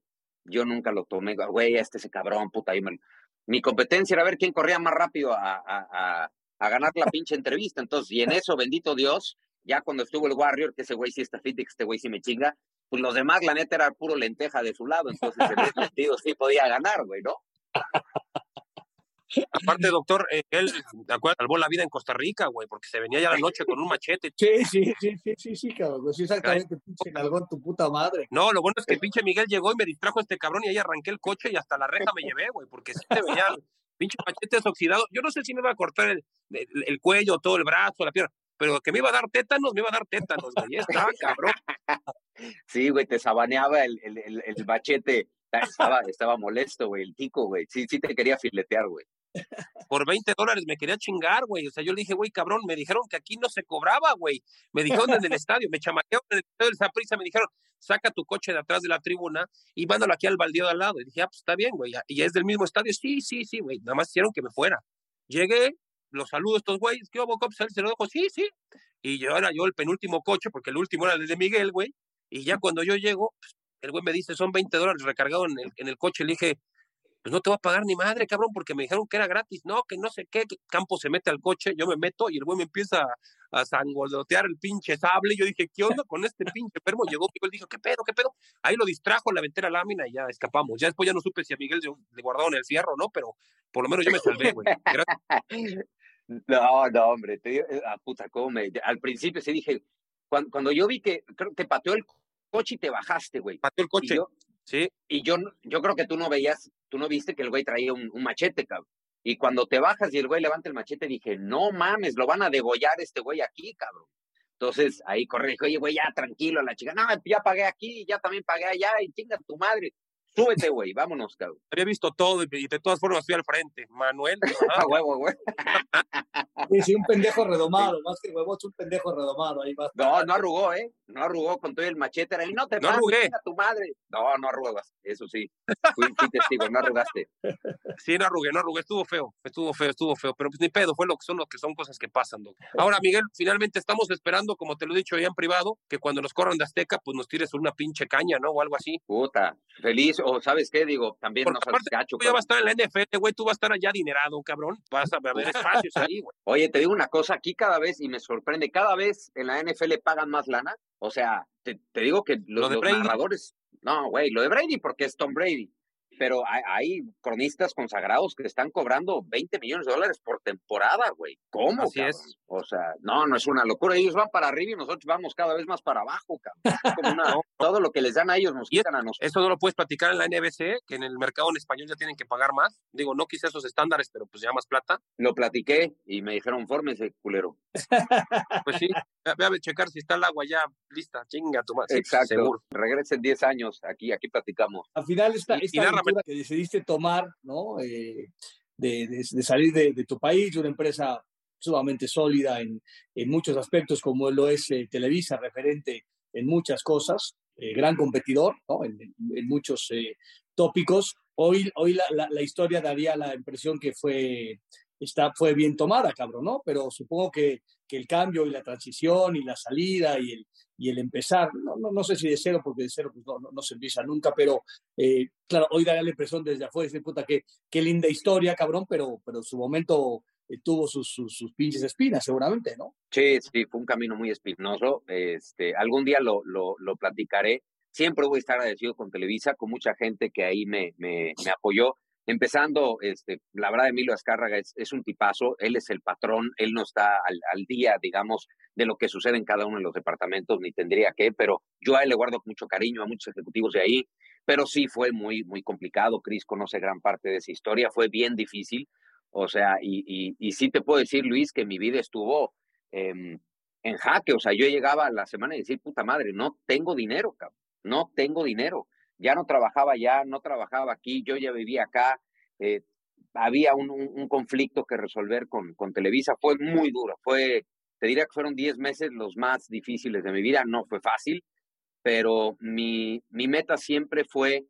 yo nunca lo tomé, güey, este ese cabrón, puta, mi competencia era ver quién corría más rápido a, a, a, ganar la pinche entrevista. Entonces, y en eso, bendito Dios, ya cuando estuvo el Warrior, que ese güey sí está fit, que este güey sí me chinga, pues los demás, la neta, era puro lenteja de su lado. Entonces, en ese sentido, sí podía ganar, güey, ¿no? Aparte, doctor, eh, él. Salvó la vida en Costa Rica, güey, porque se venía ya la noche con un machete. Sí, sí, sí, sí, sí, sí, cabrón. Sí, exactamente, pinche en tu puta madre. No, lo bueno es que el pinche Miguel llegó y me distrajo a este cabrón y ahí arranqué el coche y hasta la reja me llevé, güey, porque sí se veía el pinche machete oxidado. Yo no sé si me iba a cortar el, el, cuello, todo el brazo, la pierna, pero que me iba a dar tétanos, me iba a dar tétanos, güey. Estaba cabrón. Sí, güey, te sabaneaba el, el, el, el machete. Estaba, estaba molesto, güey, el tico, güey. Sí, sí te quería filetear, güey por 20 dólares me quería chingar, güey. O sea, yo le dije, güey, cabrón, me dijeron que aquí no se cobraba, güey. Me dijeron en el estadio, me chamaquearon en el estadio de prisa, me dijeron, saca tu coche de atrás de la tribuna y mándalo aquí al baldío de al lado. Y dije, ah, pues está bien, güey. Y es del mismo estadio. Sí, sí, sí, güey. Nada más hicieron que me fuera. Llegué, los saludo a estos güeyes, ¿qué hubo, Cops? Se lo dejo, sí, sí. Y yo era yo el penúltimo coche, porque el último era el de Miguel, güey. Y ya cuando yo llego, pues, el güey me dice, son 20 dólares recargado en el, en el coche. Le dije, pues no te va a pagar ni madre, cabrón, porque me dijeron que era gratis, no, que no sé qué, que Campo se mete al coche, yo me meto y el güey me empieza a sangolotear el pinche sable, yo dije, ¿qué onda con este pinche enfermo? Llegó Miguel, dijo, ¿qué pedo, qué pedo? Ahí lo distrajo, la aventé la lámina y ya escapamos. Ya después ya no supe si a Miguel le guardaron el fierro, ¿no? Pero por lo menos yo me salvé, güey. No, no, hombre, te, ah, puta, cómo me, al principio sí dije, cuando, cuando yo vi que creo, te pateó el coche y te bajaste, güey. Pateó el coche. Sí. Y yo, yo creo que tú no veías, tú no viste que el güey traía un, machete, cabrón. Y cuando te bajas y el güey levanta el machete, dije, no mames, lo van a degollar este güey aquí, cabrón. Entonces ahí corre, oye, güey, ya tranquilo, la chica, no, ya pagué aquí, ya también pagué allá, y chinga tu madre. Súbete, güey, vámonos, cabrón. Había visto todo y de todas formas fui al frente. Manuel. A huevo, güey. Sí, un pendejo redomado, más que huevo, es un pendejo redomado. Ahí va. No, no arrugó, ¿eh? No arrugó con todo el machete. Y no te no arrugué. a tu madre. No, no arrugas, eso sí. Fui, testigo, no arrugaste. Sí, no arrugué, no arrugué. Estuvo feo, estuvo feo, estuvo feo. Pero pues ni pedo, fue lo que son, lo que son cosas que pasan, Doc. Ahora, Miguel, finalmente estamos esperando, como te lo he dicho ya en privado, que cuando nos corran de Azteca, pues nos tires una pinche caña, ¿no? O algo así. Puta, feliz o ¿sabes qué? Digo, también Porque nos aparte, gacho, tú ya vas a estar en la NFL, güey, tú vas a estar allá adinerado, cabrón. Vas a ver espacios ahí, güey. Oye, te digo una cosa, aquí cada vez, y me sorprende, cada vez en la NFL pagan más lana. O sea, te, digo que los, los narradores, no, güey, lo de Brady porque es Tom Brady pero hay, cronistas consagrados que están cobrando 20 millones de dólares por temporada, güey. ¿Cómo? Así es. O sea, no, no es una locura. Ellos van para arriba y nosotros vamos cada vez más para abajo, cabrón. todo lo que les dan a ellos nos quitan a nosotros. Eso no lo puedes platicar en la NBC, que en el mercado en español ya tienen que pagar más. Digo, no quise esos estándares, pero pues ya más plata. Lo platiqué y me dijeron, fórmese, culero. pues sí, ve a checar si está el agua ya lista, chinga tu madre. Exacto. seguro. Regresen 10 años, aquí, aquí platicamos. Al final esta, que decidiste tomar, ¿no? Eh, de, salir de, tu país, una empresa sumamente sólida en, muchos aspectos, como lo es eh, Televisa, referente en muchas cosas, eh, gran competidor, ¿no? En, muchos tópicos. Hoy, hoy la, historia daría la impresión que fue, está, fue bien tomada, cabrón, ¿no? Pero supongo que, que el cambio y la transición y la salida y el, y el empezar, no, no, no, sé si de cero, porque de cero pues no, no, se empieza nunca, pero eh, claro, hoy daría la impresión desde afuera, decir, puta, qué, qué linda historia, cabrón, pero, pero su momento eh, tuvo sus, sus, sus, pinches espinas, seguramente, ¿no? Sí, sí, fue un camino muy espinoso. Este, algún día lo, lo, lo platicaré. Siempre voy a estar agradecido con Televisa, con mucha gente que ahí me, me, me apoyó. Empezando, este, la verdad, Emilio Azcárraga es, es, un tipazo, él es el patrón, él no está al, al, día, digamos, de lo que sucede en cada uno de los departamentos, ni tendría que, pero yo a él le guardo mucho cariño a muchos ejecutivos de ahí, pero sí fue muy, muy complicado, Cris conoce gran parte de esa historia, fue bien difícil, o sea, y, y, y sí te puedo decir, Luis, que mi vida estuvo eh, en jaque, o sea, yo llegaba a la semana y decir, puta madre, no tengo dinero, no tengo dinero ya no trabajaba ya, no trabajaba aquí, yo ya vivía acá, eh, había un, conflicto que resolver con, con Televisa, fue muy duro, fue, te diría que fueron 10 meses los más difíciles de mi vida, no fue fácil, pero mi, mi meta siempre fue,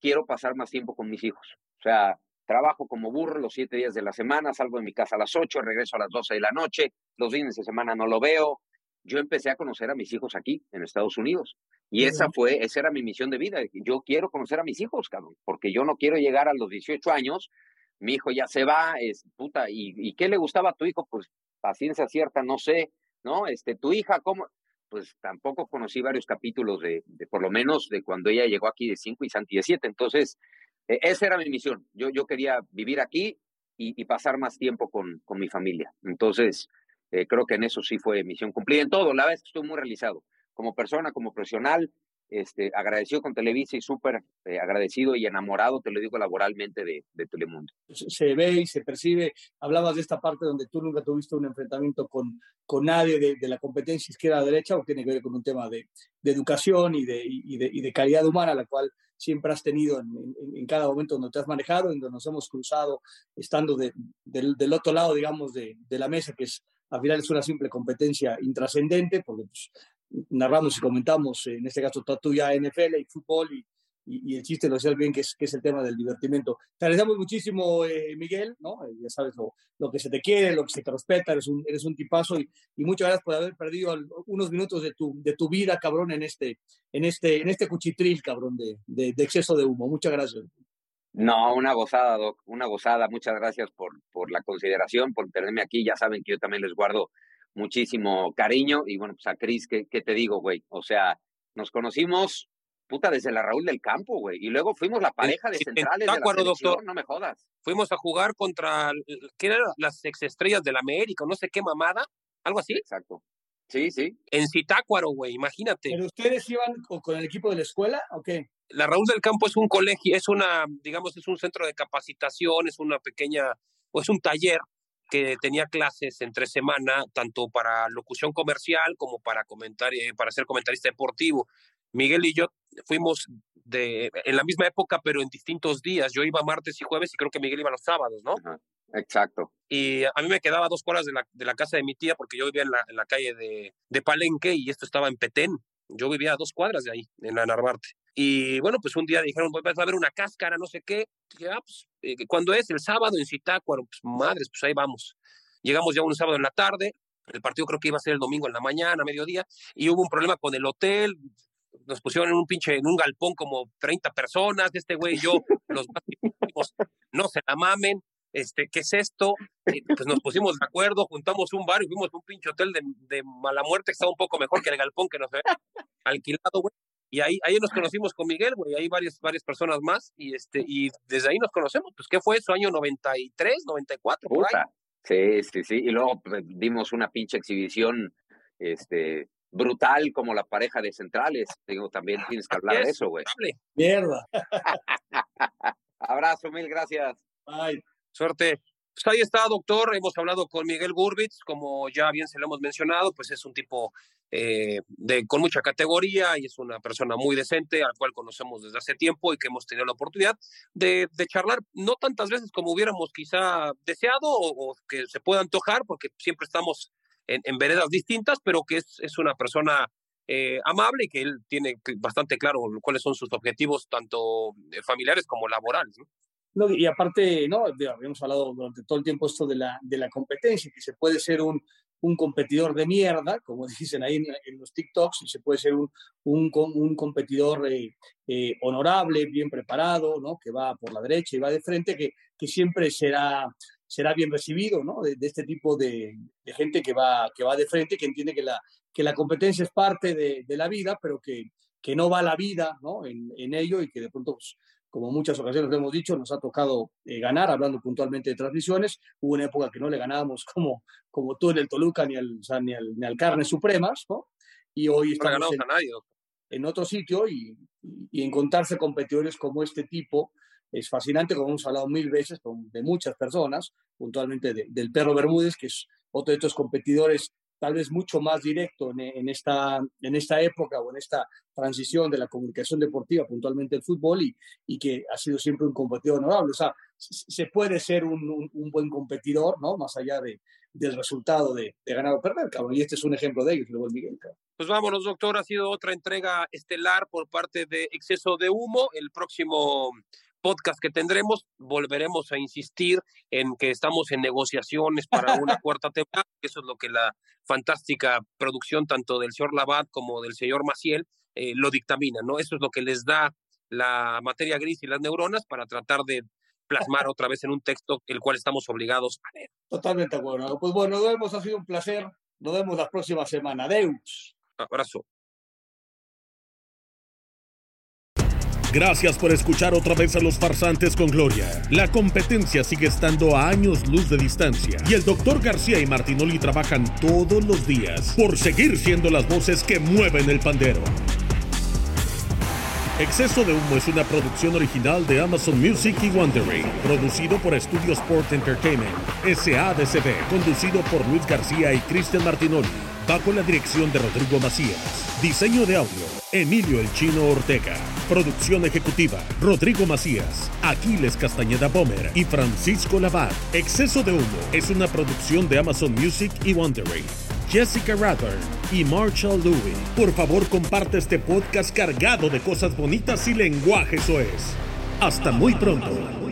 quiero pasar más tiempo con mis hijos, o sea, trabajo como burro los siete días de la semana, salgo de mi casa a las 8, regreso a las 12 de la noche, los fines de semana no lo veo, yo empecé a conocer a mis hijos aquí, en Estados Unidos. Y esa fue, esa era mi misión de vida. Yo quiero conocer a mis hijos, cabrón, porque yo no quiero llegar a los 18 años, mi hijo ya se va, es puta, ¿y, y qué le gustaba a tu hijo? Pues paciencia cierta, no sé, ¿no? Este, tu hija, ¿cómo? Pues tampoco conocí varios capítulos de, de por lo menos de cuando ella llegó aquí de 5 y Santi de 7. Entonces, e, esa era mi misión. Yo, yo quería vivir aquí y, y pasar más tiempo con, con mi familia. Entonces, eh, creo que en eso sí fue misión cumplida. En todo, la vez que estoy muy realizado. Como persona, como profesional, este, agradecido con Televisa y súper eh, agradecido y enamorado, te lo digo laboralmente, de, de, Telemundo. Se ve y se percibe, hablabas de esta parte donde tú nunca tuviste un enfrentamiento con, con nadie de, de la competencia izquierda-derecha, o tiene que ver con un tema de, de educación y de, y, y de, calidad humana, la cual siempre has tenido en, en, en, cada momento donde te has manejado, en donde nos hemos cruzado, estando de, del, del otro lado, digamos, de la mesa, que es al final es una simple competencia intrascendente, porque pues, narramos y comentamos, en este caso, tuya NFL y fútbol, y, y, y, el chiste lo decías bien, que es, que es el tema del divertimento. Te agradecemos muchísimo, eh, Miguel, ¿no? Eh, ya sabes lo, lo, que se te quiere, lo que se te respeta, eres un, eres un tipazo, y, y, muchas gracias por haber perdido unos minutos de tu, de tu vida, cabrón, en este, en este, en este cuchitril, cabrón, de, de, de exceso de humo. Muchas gracias. No, una gozada, Doc, una gozada. Muchas gracias por, por la consideración, por tenerme aquí. Ya saben que yo también les guardo muchísimo cariño. Y bueno, pues a Cris, ¿qué, ¿qué, te digo, güey? O sea, nos conocimos, puta, desde la Raúl del Campo, güey. Y luego fuimos la pareja de centrales de la selección, doctor. no me jodas. Fuimos a jugar contra, ¿qué eran las exestrellas del América? No sé qué mamada, algo así. Exacto. Sí, sí. En Citácuaro, güey, imagínate. ¿Pero ustedes iban con el equipo de la escuela o qué? La Raúl del Campo es un colegio, es una, digamos, es un centro de capacitación, es una pequeña, o es un taller que tenía clases entre semana, tanto para locución comercial como para comentar, para ser comentarista deportivo. Miguel y yo fuimos de, en la misma época, pero en distintos días. Yo iba martes y jueves y creo que Miguel iba los sábados, ¿no? Ajá, exacto. Y a mí me quedaba dos cuadras de la, de la casa de mi tía porque yo vivía en la, en la calle de, de Palenque y esto estaba en Petén. Yo vivía a dos cuadras de ahí, en la Narvarte. Y bueno, pues un día dijeron, pues va a haber una cáscara, no sé qué. dije, ah, pues, eh, ¿cuándo es? El sábado en Citácuaro. Pues madres, pues ahí vamos. Llegamos ya un sábado en la tarde. El partido creo que iba a ser el domingo en la mañana, mediodía. Y hubo un problema con el hotel. Nos pusieron en un pinche, en un galpón como 30 personas. Este güey y yo, los más no se la mamen. Este, ¿qué es esto? Y pues nos pusimos de acuerdo, juntamos un bar y fuimos a un pinche hotel de, de mala muerte que estaba un poco mejor que el galpón que nos había alquilado, güey. Y ahí, ahí nos conocimos con Miguel, güey, hay varias, varias personas más, y este, y desde ahí nos conocemos, pues, ¿qué fue eso? ¿Año 93, 94? Por ahí? Sí, sí, sí, y luego pues, dimos una pinche exhibición, este, brutal como la pareja de centrales, digo, también tienes que hablar de eso, güey. Mierda. Abrazo, mil gracias. Bye. Suerte. Pues ahí está, doctor. Hemos hablado con Miguel Gurbitz, como ya bien se lo hemos mencionado, pues es un tipo eh, de, con mucha categoría y es una persona muy decente, al cual conocemos desde hace tiempo y que hemos tenido la oportunidad de, charlar, no tantas veces como hubiéramos quizá deseado o, que se pueda antojar, porque siempre estamos en, veredas distintas, pero que es, es una persona eh, amable y que él tiene bastante claro cuáles son sus objetivos, tanto eh, familiares como laborales. No, y aparte, no, habíamos hablado durante todo el tiempo esto de la, de la competencia, que se puede ser un, un competidor de mierda, como dicen ahí en, los TikToks, y se puede ser un, un, un competidor eh, eh, honorable, bien preparado, ¿no? que va por la derecha y va de frente, que, que siempre será, será bien recibido ¿no? de, de este tipo de, de, gente que va, que va de frente, que entiende que la, que la competencia es parte de, de la vida, pero que, que no va la vida ¿no? En, en ello y que de pronto pues, como muchas ocasiones lo hemos dicho, nos ha tocado eh, ganar, hablando puntualmente de transmisiones. Hubo una época que no le ganábamos como, como tú en el Toluca ni al, o sea, ni al, ni al Carnes Supremas, ¿no? Y hoy estamos no en, a nadie, en, otro sitio y, y, encontrarse competidores como este tipo es fascinante, como hemos hablado mil veces con, de muchas personas, puntualmente de, del Perro Bermúdez, que es otro de estos competidores tal vez mucho más directo en, en, esta, en esta época o en esta transición de la comunicación deportiva, puntualmente el fútbol, y, y que ha sido siempre un competidor honorable. O sea, se puede ser un, un, un buen competidor, ¿no? Más allá de, del resultado de, de, ganar o perder, cabrón. Y este es un ejemplo de ello, luego Miguel, cabrón. Pues vámonos, doctor. Ha sido otra entrega estelar por parte de Exceso de Humo. El próximo podcast que tendremos, volveremos a insistir en que estamos en negociaciones para una cuarta temporada, eso es lo que la fantástica producción tanto del señor Labat como del señor Maciel eh, lo dictamina, ¿no? Eso es lo que les da la materia gris y las neuronas para tratar de plasmar otra vez en un texto el cual estamos obligados a leer. Totalmente bueno. Pues bueno, nos vemos, ha sido un placer. Nos vemos la próxima semana. Deus. Abrazo. Gracias por escuchar otra vez a los farsantes con Gloria. La competencia sigue estando a años luz de distancia y el doctor García y Martinoli trabajan todos los días por seguir siendo las voces que mueven el pandero. Exceso de Humo es una producción original de Amazon Music y Wondering, producido por Studio Sport Entertainment, SADCB, conducido por Luis García y Cristian Martinoli, bajo la dirección de Rodrigo Macías. Diseño de audio, Emilio El Chino Ortega. Producción ejecutiva, Rodrigo Macías, Aquiles Castañeda Bomer y Francisco Lavat. Exceso de Humo es una producción de Amazon Music y Wondering. Jessica Rather y Marshall Louis. Por favor, comparte este podcast cargado de cosas bonitas y lenguaje es. Hasta muy pronto.